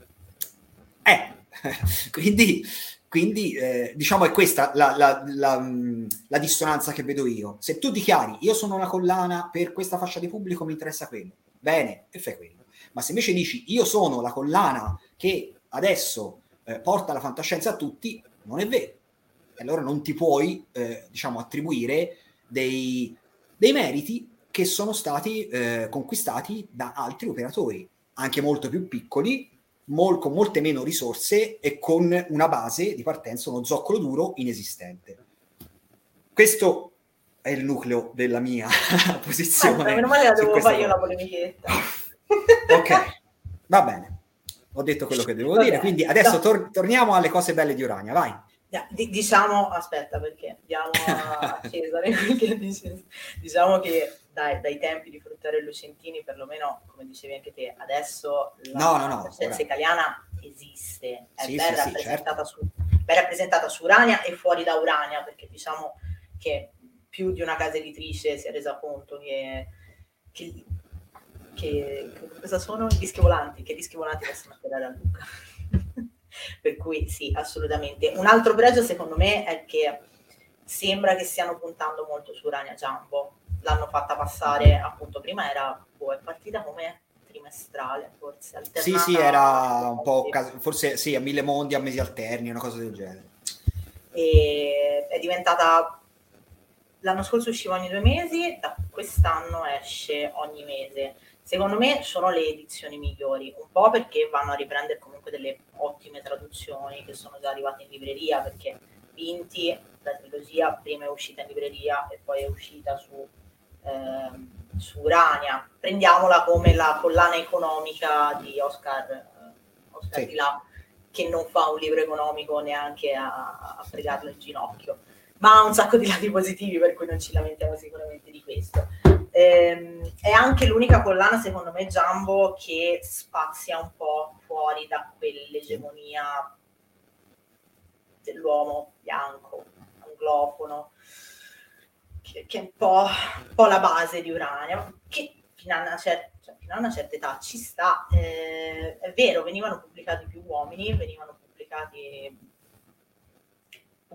Eh, quindi quindi eh, diciamo è questa la, la, la, mm, la, dissonanza che vedo io. Se tu dichiari io sono una collana per questa fascia di pubblico, mi interessa quello, bene, e fai quello. Ma se invece dici io sono la collana che adesso eh, porta la fantascienza a tutti, non è vero. E allora non ti puoi, eh, diciamo, attribuire dei, dei, meriti che sono stati eh, conquistati da altri operatori, anche molto più piccoli, mol- con molte meno risorse e con una base di partenza, uno zoccolo duro inesistente. Questo è il nucleo della mia posizione. Ah, meno male la devo fare io la polemichetta. ok, va bene. Ho detto quello che devo va dire, bene. quindi adesso tor- torniamo alle cose belle di Urania, vai. D- diciamo, aspetta perché diamo a Cesare, diciamo che dai, dai, tempi di Fruttare e Lucentini, perlomeno come dicevi anche te, adesso la no, no, no, italiana esiste, è sì, ben, sì, rappresentata sì, certo. su, ben rappresentata su Urania e fuori da Urania, perché diciamo che più di una casa editrice si è resa conto che, che, che cosa sono i dischi volanti, che dischi volanti possono attirare a Luca. per cui sì, assolutamente. Un altro pregio secondo me è che sembra che stiano puntando molto su Urania Jumbo. L'hanno fatta passare, appunto, prima era, boh, è partita come trimestrale, forse. Sì, sì, era un po', forse sì, a mille mondi, a mesi alterni, una cosa del genere. E è diventata, l'anno scorso usciva ogni due mesi, da quest'anno esce ogni mese secondo me sono le edizioni migliori, un po' perché vanno a riprendere comunque delle ottime traduzioni che sono già arrivate in libreria, perché Vinti, la trilogia, prima è uscita in libreria e poi è uscita su eh, su Urania. Prendiamola come la collana economica di Oscar, eh, Oscar sì. Di là, che non fa un libro economico neanche a, a fregarlo in ginocchio, ma ha un sacco di lati positivi, per cui non ci lamentiamo sicuramente di questo. Ehm, è anche l'unica collana, secondo me, Jumbo che spazia un po' fuori da quell'egemonia dell'uomo bianco, anglofono, che, che è un po', un po', la base di Urania, che fino a una certa, cioè, fino a una certa età ci sta. Eh, è vero, venivano pubblicati più uomini, venivano pubblicati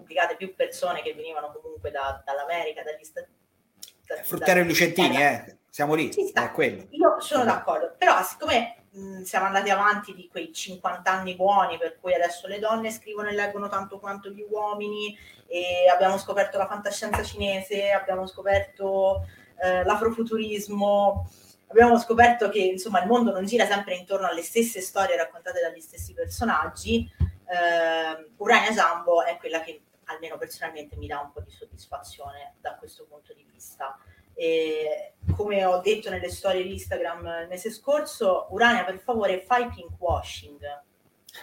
pubblicate più persone che venivano comunque da, dall'America, dagli Stati Uniti. Eh, Fruttero e Lucentini, eh, siamo lì, è quello. Io sono d'accordo, però siccome mh, siamo andati avanti di quei 50 anni buoni per cui adesso le donne scrivono e leggono tanto quanto gli uomini e abbiamo scoperto la fantascienza cinese, abbiamo scoperto eh, l'afrofuturismo, abbiamo scoperto che insomma il mondo non gira sempre intorno alle stesse storie raccontate dagli stessi personaggi. Eh, Urania Jambo è quella che almeno personalmente mi dà un po' di soddisfazione da questo punto di vista. E come ho detto nelle storie di Instagram il mese scorso, Urania per favore fai pink washing.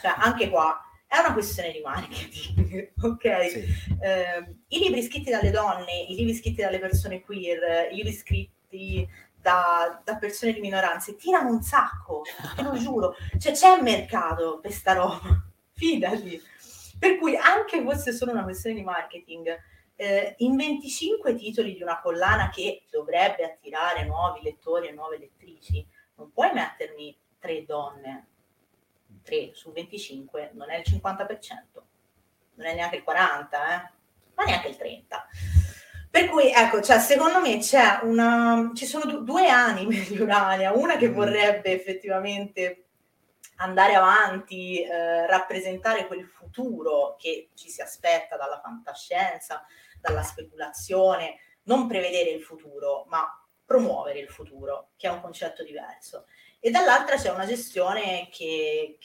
Cioè anche qua è una questione di marketing, ok? Sì. Eh, I libri scritti dalle donne, i libri scritti dalle persone queer, i libri scritti da, da persone di minoranze tirano un sacco, te lo giuro. Cioè c'è mercato per sta roba, fidati. Per cui anche fosse solo una questione di marketing, eh, in 25 titoli di una collana che dovrebbe attirare nuovi lettori e nuove lettrici, non puoi mettermi tre donne, 3 su 25 non è il 50%, non è neanche il 40%, eh? ma neanche il 30%. Per cui, ecco, cioè, secondo me c'è una, ci sono du- due anime di Urania, una che mm. vorrebbe effettivamente andare avanti, eh, rappresentare quel futuro che ci si aspetta dalla fantascienza, dalla speculazione, non prevedere il futuro, ma promuovere il futuro, che è un concetto diverso. E dall'altra c'è una gestione che,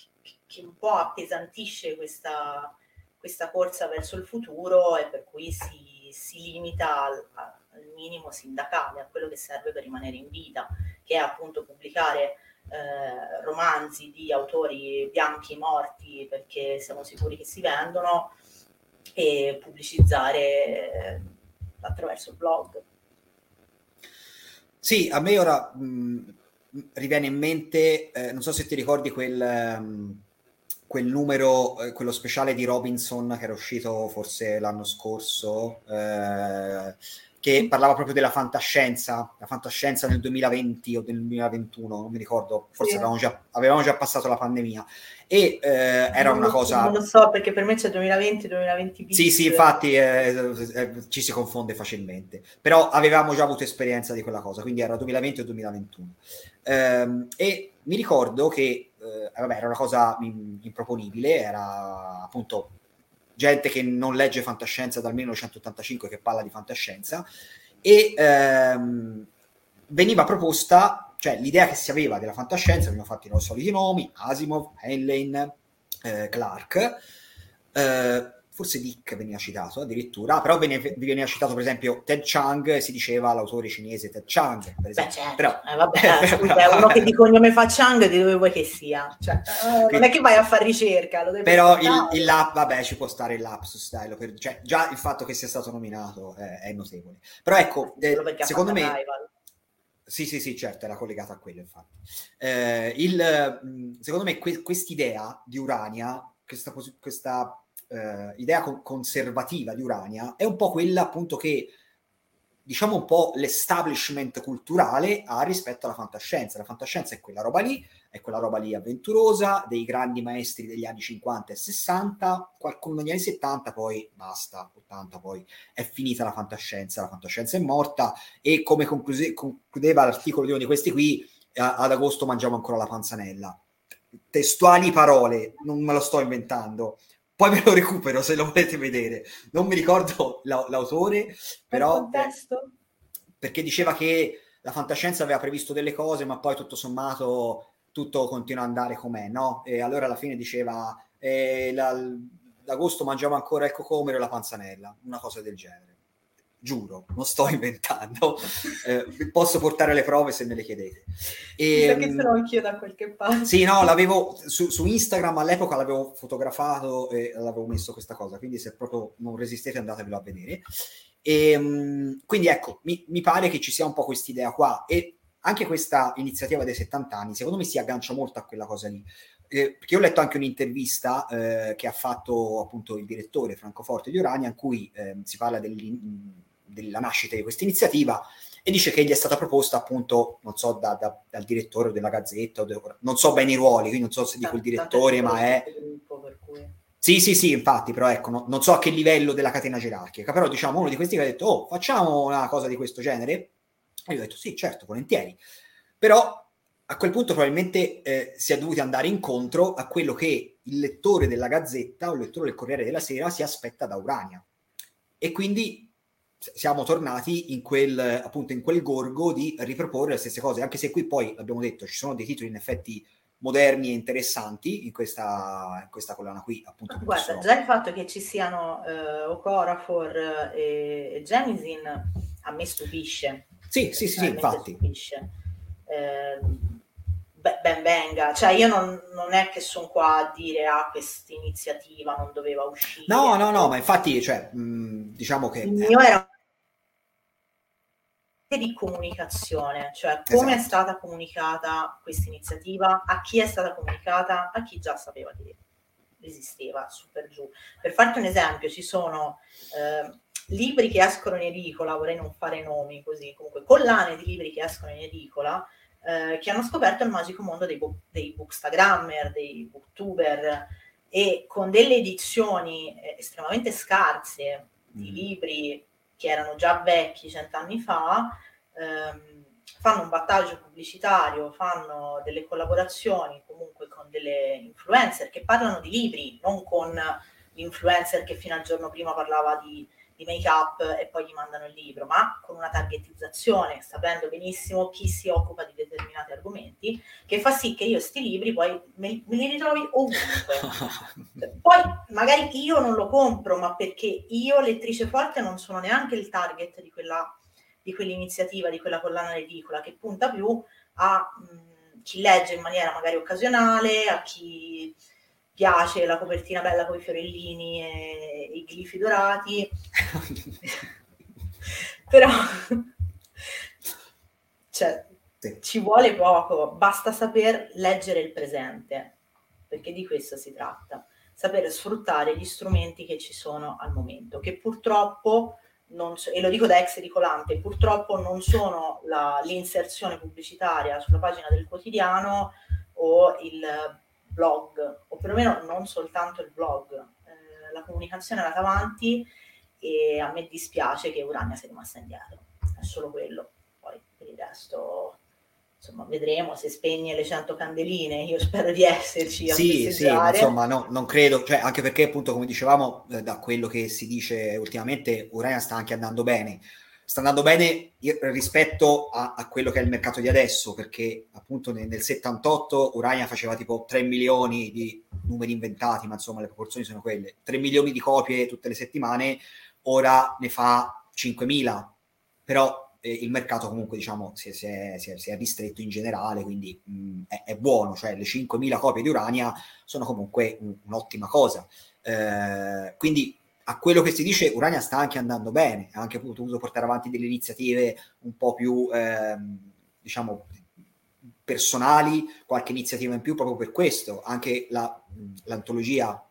che un po' appesantisce questa, questa, corsa verso il futuro e per cui si, si limita al, al, minimo sindacale, a quello che serve per rimanere in vita, che è appunto pubblicare eh, romanzi di autori bianchi morti perché siamo sicuri che si vendono e pubblicizzare eh, attraverso il blog. Sì, a me ora mh, riviene in mente, eh, non so se ti ricordi quel, um, quel numero, eh, quello speciale di Robinson che era uscito forse l'anno scorso, eh, che parlava proprio della fantascienza, la fantascienza nel 2020 o nel 2021, non mi ricordo, forse sì. avevamo, già, avevamo, già, passato la pandemia. E eh, era non una cosa... Non lo so, perché per me c'è 2020-2020. Sì, sì, infatti eh, eh, ci si confonde facilmente. Però avevamo già avuto esperienza di quella cosa, quindi era 2020 o 2021. Ehm, e mi ricordo che, eh, vabbè, era una cosa improponibile, era appunto gente che non legge fantascienza dal 1985 che parla di fantascienza e ehm, veniva proposta, cioè l'idea che si aveva della fantascienza, venivano fatti i soliti nomi, Asimov, Heinlein, eh, Clark, eh, forse Dick veniva citato addirittura, però veniva, citato per esempio Ted Chang, si diceva l'autore cinese Ted Chang, per esempio. Beh, certo. però, eh, vabbè, eh, scusa, uno che di cognome fa Chang, di dove vuoi che sia? Cioè, eh, non è che vai a fare ricerca. però il, il lap, vabbè, ci può stare il lapsus, dai, per, cioè, già il fatto che sia stato nominato è, è notevole. Però ecco, eh, secondo me... Rival. Sì, sì, sì, certo, era collegata a quello, infatti. Eh, il, secondo me que- quest'idea di Urania, questa, questa eh, idea con- conservativa di Urania è un po' quella appunto che diciamo un po' l'establishment culturale ha rispetto alla fantascienza. La fantascienza è quella roba lì, è quella roba lì avventurosa, dei grandi maestri degli anni 50 e 60, qualcuno negli anni 70, poi basta, 80 poi è finita la fantascienza, la fantascienza è morta e come concluse- concludeva l'articolo di uno di questi qui, a- ad agosto mangiamo ancora la panzanella. Testuali parole, non me lo sto inventando poi me lo recupero se lo volete vedere. Non mi ricordo la, l'autore, però... Perché diceva che la fantascienza aveva previsto delle cose, ma poi tutto sommato tutto continua ad andare com'è, no? E allora alla fine diceva eh, la, l'agosto mangiamo ancora il cocomero e la panzanella, una cosa del genere. Giuro, non sto inventando. Eh, posso portare le prove se me le chiedete. E, che ce l'ho anch'io da qualche parte. Sì, no, l'avevo su, su, Instagram all'epoca l'avevo fotografato e l'avevo messo questa cosa, quindi se proprio non resistete andatevelo a vedere. E, ehm, quindi ecco, mi, mi pare che ci sia un po' quest'idea qua e anche questa iniziativa dei 70 anni, secondo me si aggancia molto a quella cosa lì eh, perché ho letto anche un'intervista eh, che ha fatto appunto il direttore Franco Forte di Urania in cui eh, si parla della nascita di questa iniziativa e dice che gli è stata proposta appunto, non so, da, da, dal direttore della Gazzetta, de, non so bene i ruoli, quindi non so se dico il direttore, ma è... Sì, sì, sì, infatti, però ecco, no, non so a che livello della catena gerarchica, però diciamo uno di questi che ha detto, oh, facciamo una cosa di questo genere? E io ho detto, sì, certo, volentieri. Però a quel punto probabilmente eh, si è dovuti andare incontro a quello che il lettore della Gazzetta o il lettore del Corriere della Sera si aspetta da Urania. E quindi siamo tornati in quel, appunto, in quel gorgo di riproporre le stesse cose, anche se qui poi, l'abbiamo detto, ci sono dei titoli in effetti moderni e interessanti in questa, in questa collana qui. Appunto, Guarda, già il fatto che ci siano uh, Okorafor e, e Jemisin a me stupisce. Sì, sì, sì, sì infatti. Stupisce. Eh, ben venga, cioè io non, non è che sono qua a dire ah questa iniziativa non doveva uscire. No, no, no, ma infatti cioè, mh, diciamo che... Il mio era di comunicazione, cioè come esatto. è stata comunicata questa iniziativa, a chi è stata comunicata, a chi già sapeva che esisteva, su per giù. Per farti un esempio, ci sono eh, libri che escono in edicola, vorrei non fare nomi così, comunque collane di libri che escono in edicola, eh, che hanno scoperto il magico mondo dei, book, dei bookstagrammer, dei booktuber e con delle edizioni eh, estremamente scarse di mm. libri che erano già vecchi cent'anni fa, ehm, fanno un battaggio pubblicitario, fanno delle collaborazioni comunque con delle influencer che parlano di libri, non con l'influencer che fino al giorno prima parlava di di make up e poi gli mandano il libro, ma con una targetizzazione, sapendo benissimo chi si occupa di determinati argomenti, che fa sì che io sti libri poi me, me li ritrovi ovunque. poi magari io non lo compro, ma perché io, lettrice forte, non sono neanche il target di, quella, di quell'iniziativa, di quella collana edicola, che punta più a mh, chi legge in maniera magari occasionale, a chi piace la copertina bella con i fiorellini e i glifi dorati, però cioè, sì. ci vuole poco, basta saper leggere il presente, perché di questo si tratta, saper sfruttare gli strumenti che ci sono al momento, che purtroppo, non, e lo dico da ex edicolante, purtroppo non sono la, l'inserzione pubblicitaria sulla pagina del quotidiano o il blog, o perlomeno non soltanto il blog, eh, la comunicazione è andata avanti e a me dispiace che Urania sia rimasta indietro, è solo quello. Poi per il resto, insomma, vedremo se spegne le 100 candeline, io spero di esserci. sì, sì, insomma, no, non credo, cioè, anche perché appunto, come dicevamo, eh, da quello che si dice ultimamente, Urania sta anche andando bene sta andando bene rispetto a, a, quello che è il mercato di adesso, perché appunto nel, nel 78 Urania faceva tipo 3 milioni di numeri inventati, ma insomma le proporzioni sono quelle, 3 milioni di copie tutte le settimane, ora ne fa 5.000, però eh, il mercato comunque diciamo si è, si, è, si, è, si è, ristretto in generale, quindi mh, è, è, buono, cioè le 5.000 copie di Urania sono comunque un, un'ottima cosa. Eh, quindi a quello che si dice, Urania sta anche andando bene, ha anche potuto portare avanti delle iniziative un po' più, ehm, diciamo, personali, qualche iniziativa in più proprio per questo. Anche la, l'antologia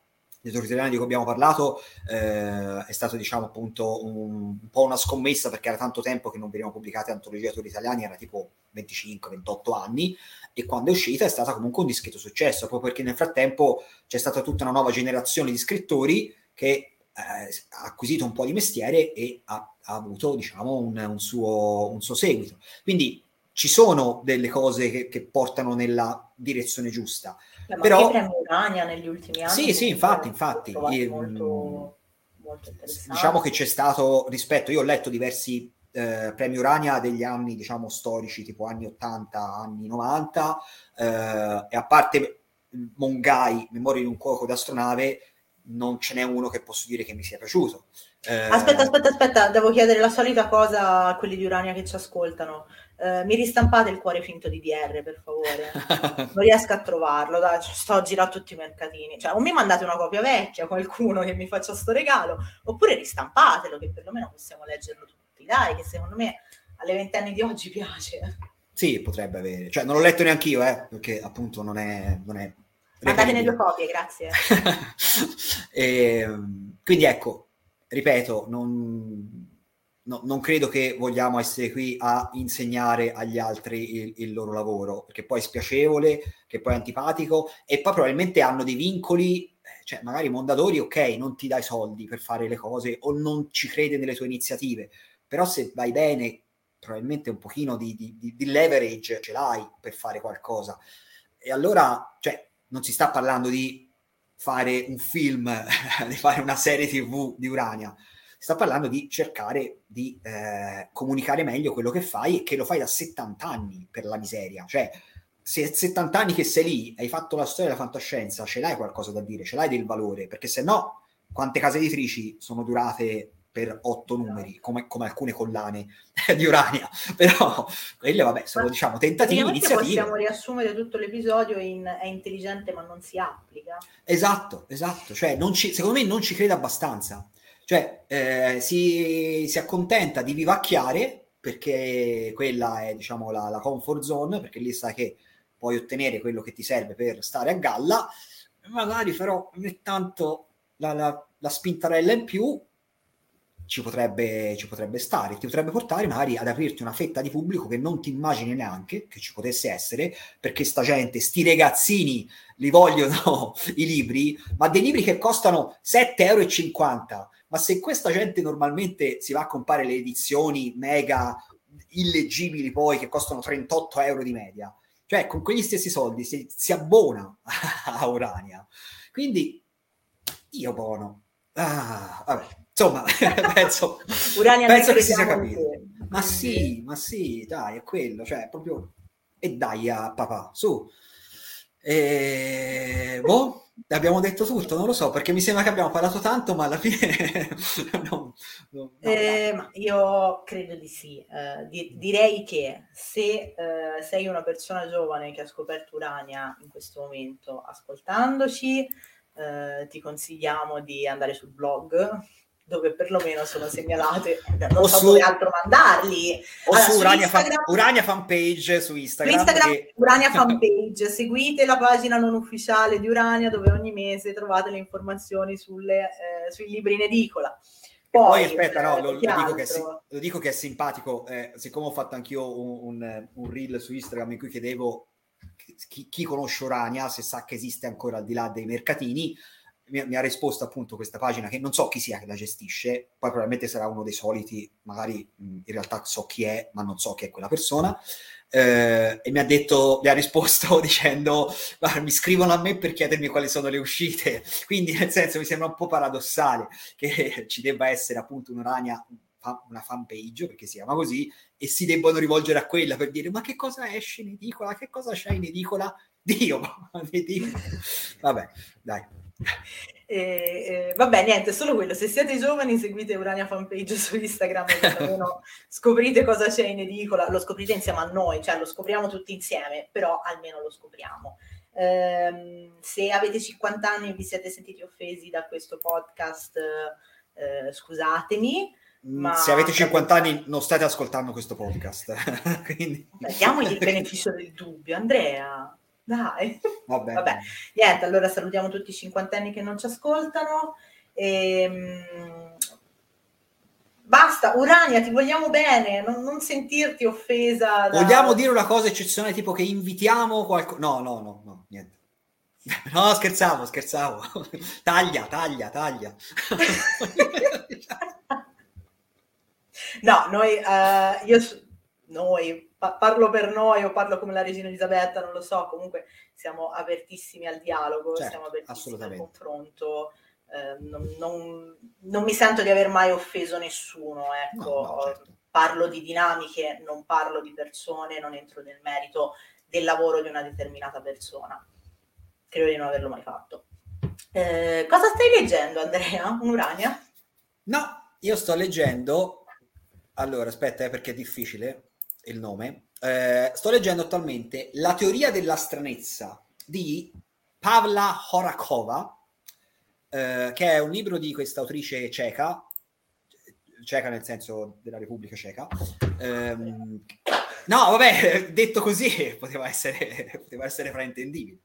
italiani di cui abbiamo parlato eh, è stato, diciamo, appunto un, un, po' una scommessa perché era tanto tempo che non venivano pubblicate antologie di autori italiani, era tipo 25-28 anni, e quando è uscita è stata comunque un discreto successo, proprio perché nel frattempo c'è stata tutta una nuova generazione di scrittori che eh, ha acquisito un po' di mestiere e ha, ha avuto diciamo un, un, suo, un, suo, seguito. Quindi ci sono delle cose che, che portano nella direzione giusta. Ma però Urania negli ultimi anni. Sì, sì, infatti, infatti. Io, molto, molto diciamo che c'è stato rispetto, io ho letto diversi eh, premi Urania degli anni, diciamo, storici, tipo anni 80, anni 90, eh, e a parte Mongai, Memoria di un cuoco d'astronave, non ce n'è uno che posso dire che mi sia piaciuto. Eh... Aspetta, aspetta, aspetta, devo chiedere la solita cosa a quelli di Urania che ci ascoltano. Uh, mi ristampate il cuore finto di DR, per favore. non riesco a trovarlo, dai, sto a girare tutti i mercatini. Cioè, o mi mandate una copia vecchia, qualcuno che mi faccia sto regalo, oppure ristampatelo, che perlomeno possiamo leggerlo tutti. Dai, che secondo me alle ventenni di oggi piace. Sì, potrebbe avere. Cioè, non l'ho letto neanche io, eh, perché appunto non è... Non è Mandatene due copie, grazie. e, ehm, quindi ecco, ripeto, non, no, non, credo che vogliamo essere qui a insegnare agli altri il, il, loro lavoro, perché poi è spiacevole, che poi è antipatico e poi probabilmente hanno dei vincoli, eh, cioè magari Mondadori, ok, non ti dai soldi per fare le cose o non ci crede nelle tue iniziative, però se vai bene, probabilmente un pochino di, di, di, di leverage ce l'hai per fare qualcosa. E allora, cioè, non si sta parlando di fare un film, di fare una serie tv di Urania, si sta parlando di cercare di eh, comunicare meglio quello che fai e che lo fai da 70 anni per la miseria. Cioè, se 70 anni che sei lì, hai fatto la storia della fantascienza, ce l'hai qualcosa da dire, ce l'hai del valore, perché se no, quante case editrici sono durate per otto numeri, come, come alcune collane di Urania, però quelle vabbè sono diciamo tentativi, iniziative. Possiamo riassumere tutto l'episodio in è intelligente ma non si applica. Esatto, esatto, cioè ci, secondo me non ci crede abbastanza, cioè eh, si, si, accontenta di vivacchiare perché quella è diciamo la, la comfort zone, perché lì sai che puoi ottenere quello che ti serve per stare a galla, magari però ogni tanto la, la, la spintarella in più ci potrebbe, ci potrebbe stare, ti potrebbe portare magari ad aprirti una fetta di pubblico che non ti immagini neanche che ci potesse essere, perché sta gente, sti ragazzini li vogliono i libri, ma dei libri che costano 7,50 euro. Ma se questa gente normalmente si va a comprare le edizioni mega illeggibili poi che costano 38 euro di media, cioè con quegli stessi soldi si, si abbona a Urania. Quindi io buono. Ah, vabbè Insomma, penso, penso che si sia capito. Ma sì, ma sì, dai, è quello, cioè proprio... E dai a papà, su. E... Boh, abbiamo detto tutto, non lo so, perché mi sembra che abbiamo parlato tanto, ma alla fine... no, no, no. Eh, io credo di sì. Eh, di- direi che se eh, sei una persona giovane che ha scoperto Urania in questo momento ascoltandoci, eh, ti consigliamo di andare sul blog dove perlomeno sono segnalate, non o so su, dove altro mandarli. O allora, su, Urania, fan, Urania Fanpage su Instagram. Su Instagram che... Urania Fanpage, seguite la pagina non ufficiale di Urania dove ogni mese trovate le informazioni sulle, eh, sui libri in edicola. Poi, Poi aspetta, no, lo, lo, dico che, lo, dico che, è simpatico, eh, siccome ho fatto anch'io un, un, un, reel su Instagram in cui chiedevo chi, chi conosce Urania, se sa che esiste ancora al di là dei mercatini, mi, mi, ha risposto appunto questa pagina che non so chi sia che la gestisce, poi probabilmente sarà uno dei soliti, magari in realtà so chi è, ma non so chi è quella persona. Eh, e mi ha detto, mi ha risposto dicendo: Guarda, mi scrivono a me per chiedermi quali sono le uscite. Quindi, nel senso, mi sembra un po' paradossale che ci debba essere appunto un'Urania una fanpage, perché si chiama così, e si debbano rivolgere a quella per dire ma che cosa esce in edicola, che cosa c'è in edicola? Dio, vabbè, dai. E, eh, vabbè, niente, solo quello. Se siete giovani, seguite Urania Fanpage su Instagram, almeno scoprite cosa c'è in edicola. Lo scoprite insieme a noi, cioè lo scopriamo tutti insieme, però almeno lo scopriamo. Eh, se avete 50 anni e vi siete sentiti offesi da questo podcast, eh, scusatemi. Mm, ma... Se avete 50 anni non state ascoltando questo podcast. Quindi... Diamogli il beneficio del dubbio, Andrea. Dai, Vabbè. Vabbè. niente, allora salutiamo tutti i cinquantenni che non ci ascoltano. E, ehm, basta, Urania, ti vogliamo bene, non, non sentirti offesa. Da... Vogliamo dire una cosa eccezionale, tipo che invitiamo qualcuno... No, no, no, no, niente. No, scherzavo, scherzavo. taglia, taglia, taglia. no, noi, uh, io, noi, parlo per noi o parlo come la regina Elisabetta, non lo so, comunque siamo apertissimi al dialogo, certo, siamo apertissimi al confronto. Eh, non, non, non, mi sento di aver mai offeso nessuno, ecco. No, no, certo. Parlo di dinamiche, non parlo di persone, non entro nel merito del lavoro di una determinata persona. Credo di non averlo mai fatto. Eh, cosa stai leggendo, Andrea? Un'Urania? No, io sto leggendo, allora aspetta eh, perché è difficile il nome, eh, sto leggendo attualmente La teoria della stranezza di Pavla Horakova, eh, che è un libro di questa autrice ceca, ceca nel senso della Repubblica Ceca. Um, no, vabbè, detto così poteva essere, poteva essere fraintendibile.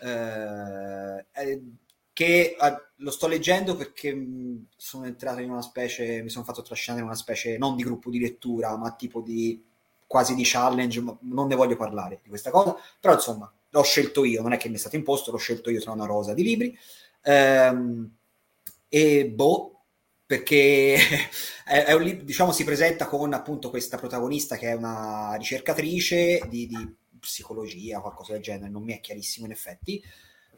Uh, eh, che uh, lo sto leggendo perché mh, sono entrato in una specie, mi sono fatto trascinare in una specie non di gruppo di lettura, ma tipo di quasi di challenge, non ne voglio parlare di questa cosa, però insomma l'ho scelto io, non è che mi è stato imposto, l'ho scelto io tra una rosa di libri. Um, e boh, perché è, è un libro, diciamo, si presenta con appunto questa protagonista che è una ricercatrice di, di psicologia, qualcosa del genere, non mi è chiarissimo in effetti,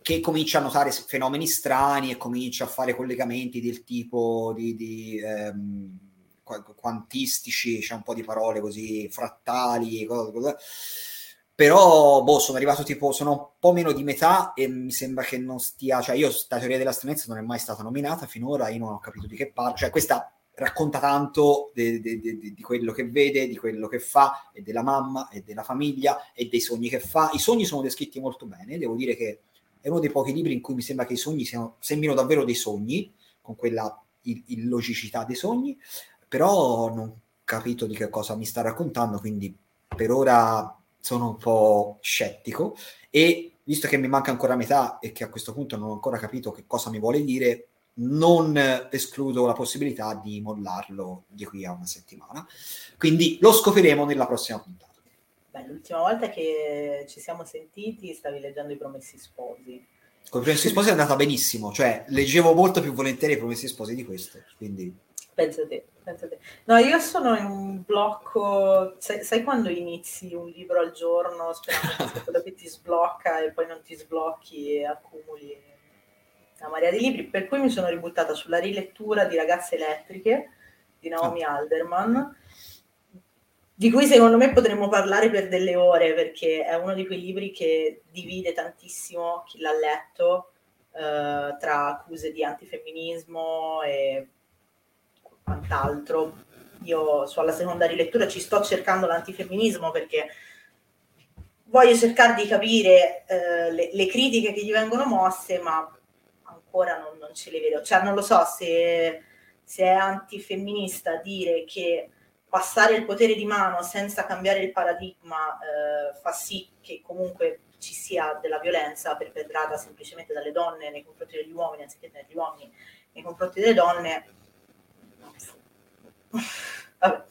che comincia a notare fenomeni strani e comincia a fare collegamenti del tipo di, di ehm, quantistici, c'è un po' di parole così, frattali, cosa, cosa però boh, sono arrivato tipo, sono un po' meno di metà e mi sembra che non stia, cioè io sta teoria della stranezza non è mai stata nominata finora, io non ho capito di che parla, cioè questa racconta tanto di, quello che vede, di quello che fa, e della mamma, e della famiglia, e dei sogni che fa. I sogni sono descritti molto bene, devo dire che è uno dei pochi libri in cui mi sembra che i sogni siano, sembrino davvero dei sogni, con quella illogicità dei sogni, però non ho capito di che cosa mi sta raccontando, quindi per ora sono un po' scettico e visto che mi manca ancora metà e che a questo punto non ho ancora capito che cosa mi vuole dire, non escludo la possibilità di mollarlo di qui a una settimana. Quindi lo scopriremo nella prossima puntata. Beh, l'ultima volta che ci siamo sentiti stavi leggendo i Promessi Sposi. Con i Promessi Sposi è andata benissimo, cioè leggevo molto più volentieri i Promessi Sposi di questo, quindi... Pensa te, pensa te. No, io sono in un blocco, sai, sai, quando inizi un libro al giorno sperando che sia quello che ti sblocca e poi non ti sblocchi e accumuli una marea di libri, per cui mi sono ributtata sulla rilettura di Ragazze Elettriche di Naomi oh. Alderman, di cui secondo me potremmo parlare per delle ore perché è uno di quei libri che divide tantissimo chi l'ha letto eh, tra accuse di antifemminismo e quant'altro. Io so alla seconda rilettura ci sto cercando l'antifemminismo perché voglio cercare di capire eh, le, le, critiche che gli vengono mosse, ma ancora non, non ce le vedo. Cioè, non lo so se, se è antifemminista dire che passare il potere di mano senza cambiare il paradigma eh, fa sì che comunque ci sia della violenza perpetrata semplicemente dalle donne nei confronti degli uomini anziché dagli uomini nei confronti delle donne Vabbè,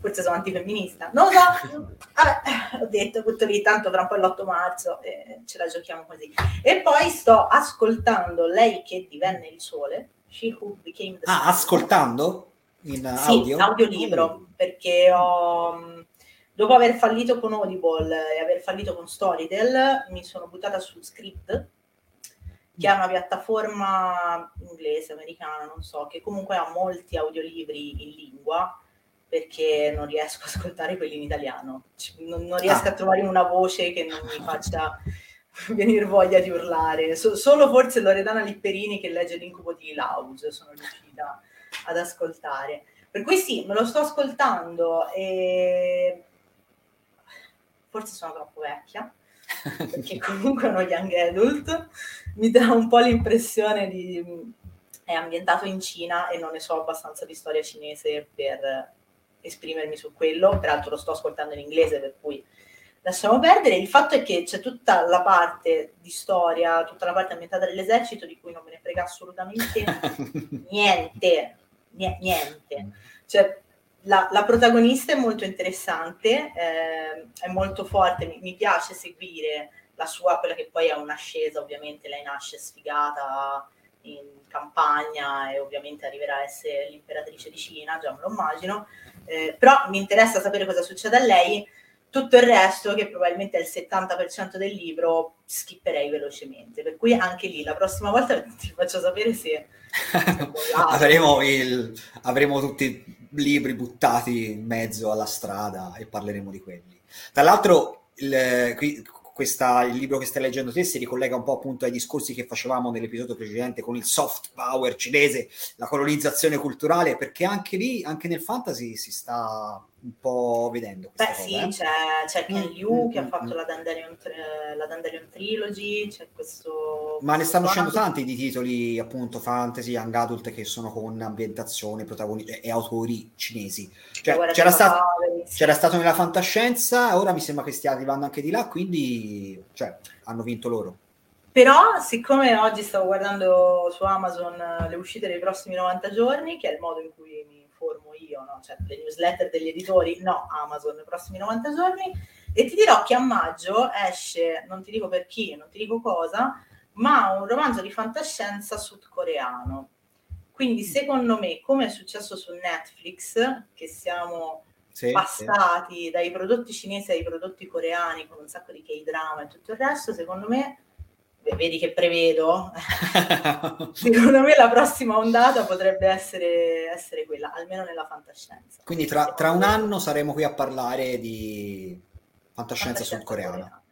forse sono antifemminista. Non lo so, vabbè, ho detto tutto lì, tanto tra un po' l'8 marzo e ce la giochiamo così. E poi sto ascoltando Lei che divenne il sole, She Who Became the Ah, Sun. ascoltando? In audio? Sì, audiolibro, mm. perché ho dopo aver fallito con Audible e aver fallito con Storytel, mi sono buttata su Script, che è una piattaforma inglese, americana, non so, che comunque ha molti audiolibri in lingua perché non riesco a ascoltare quelli in italiano. Non, non riesco ah. a trovare una voce che non mi faccia venire voglia di urlare. So, solo forse Loredana Lipperini che legge l'incubo di Laus sono riuscita ad ascoltare. Per cui sì, me lo sto ascoltando e forse sono troppo vecchia perché comunque è uno young adult, mi dà un po' l'impressione di è ambientato in Cina e non ne so abbastanza di storia cinese per esprimermi su quello, peraltro lo sto ascoltando in inglese per cui lasciamo perdere. Il fatto è che c'è tutta la parte di storia, tutta la parte ambientata dell'esercito di cui non me ne frega assolutamente niente, niente. Cioè, la, la, protagonista è molto interessante, eh, è molto forte, mi, mi, piace seguire la sua, quella che poi è un'ascesa, ovviamente lei nasce sfigata in campagna e ovviamente arriverà a essere l'imperatrice di Cina, già me lo immagino, eh, però mi interessa sapere cosa succede a lei, tutto il resto, che probabilmente è il 70% del libro, skipperei velocemente. Per cui anche lì, la prossima volta ti faccio sapere se... avremo, il, avremo tutti libri buttati in mezzo alla strada e parleremo di quelli. Tra l'altro, il, qui, questa, il libro che stai leggendo te si ricollega un po' appunto ai discorsi che facevamo nell'episodio precedente con il soft power cinese, la colonizzazione culturale, perché anche lì, anche nel fantasy si sta un po' vedendo. Beh cosa, sì, eh? c'è, c'è Ken mm, Liu mm, che mm, ha fatto mm. la, Dandelion, la Dandelion Trilogy, c'è questo... Ma ne stanno uscendo tanti di titoli appunto fantasy, young adult che sono con ambientazione, protagonisti e autori cinesi. Cioè, c'era, stato, c'era stato nella fantascienza, ora mi sembra che stia arrivando anche di là, quindi cioè, hanno vinto loro. Però, siccome oggi stavo guardando su Amazon le uscite dei prossimi 90 giorni, che è il modo in cui io, no? cioè le newsletter degli editori, no, Amazon nei prossimi 90 giorni, e ti dirò che a maggio esce, non ti dico per chi, non ti dico cosa, ma un romanzo di fantascienza sudcoreano. Quindi secondo me, come è successo su Netflix, che siamo sì, passati sì. dai prodotti cinesi ai prodotti coreani con un sacco di K-drama e tutto il resto, secondo me vedi che prevedo, secondo me la prossima ondata potrebbe essere, essere quella, almeno nella fantascienza. Quindi tra, tra, un anno saremo qui a parlare di fantascienza, fantascienza sudcoreana.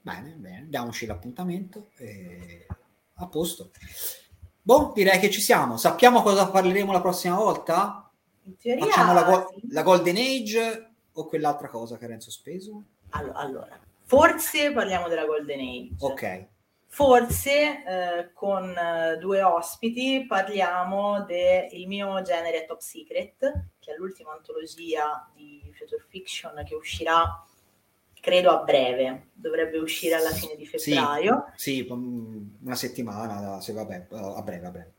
Bene, bene, diamoci l'appuntamento. E... A posto. Boh, direi che ci siamo. Sappiamo cosa parleremo la prossima volta? In teoria, Facciamo la, go- sì. la Golden Age o quell'altra cosa che era in sospeso? Allora, allora, forse parliamo della Golden Age. Ok Forse eh, con eh, due ospiti parliamo del mio genere Top Secret, che è l'ultima antologia di future fiction che uscirà, credo, a breve. Dovrebbe uscire alla fine di febbraio. Sì, sì una settimana, se vabbè, a breve, a breve.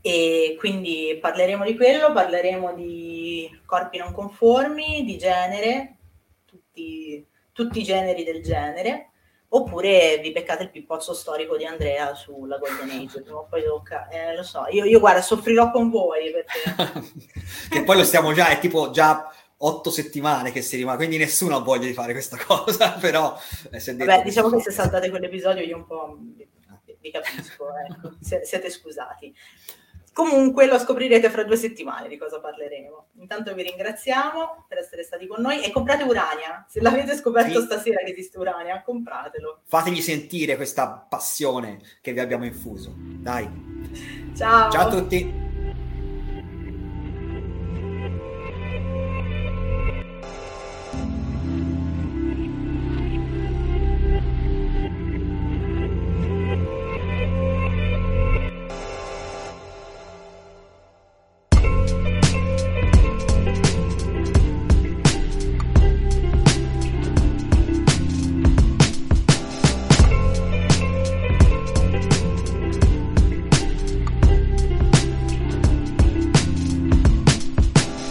E quindi parleremo di quello, parleremo di corpi non conformi, di genere, tutti, tutti i generi del genere oppure vi beccate il pippozzo storico di Andrea sulla Golden Age, prima o poi tocca, eh, lo so, io, io guarda, soffrirò con voi perché... che poi lo stiamo già, è tipo già otto settimane che si rimane, quindi nessuno ha voglia di fare questa cosa, però... Eh, Vabbè, diciamo che se saltate quell'episodio io un po' vi, vi capisco, ecco, siete scusati. Comunque lo scoprirete fra due settimane di cosa parleremo. Intanto vi ringraziamo per essere stati con noi e comprate Urania. Se l'avete scoperto sì. stasera che esiste Urania, compratelo. Fatevi sentire questa passione che vi abbiamo infuso. Dai. Ciao. Ciao a tutti.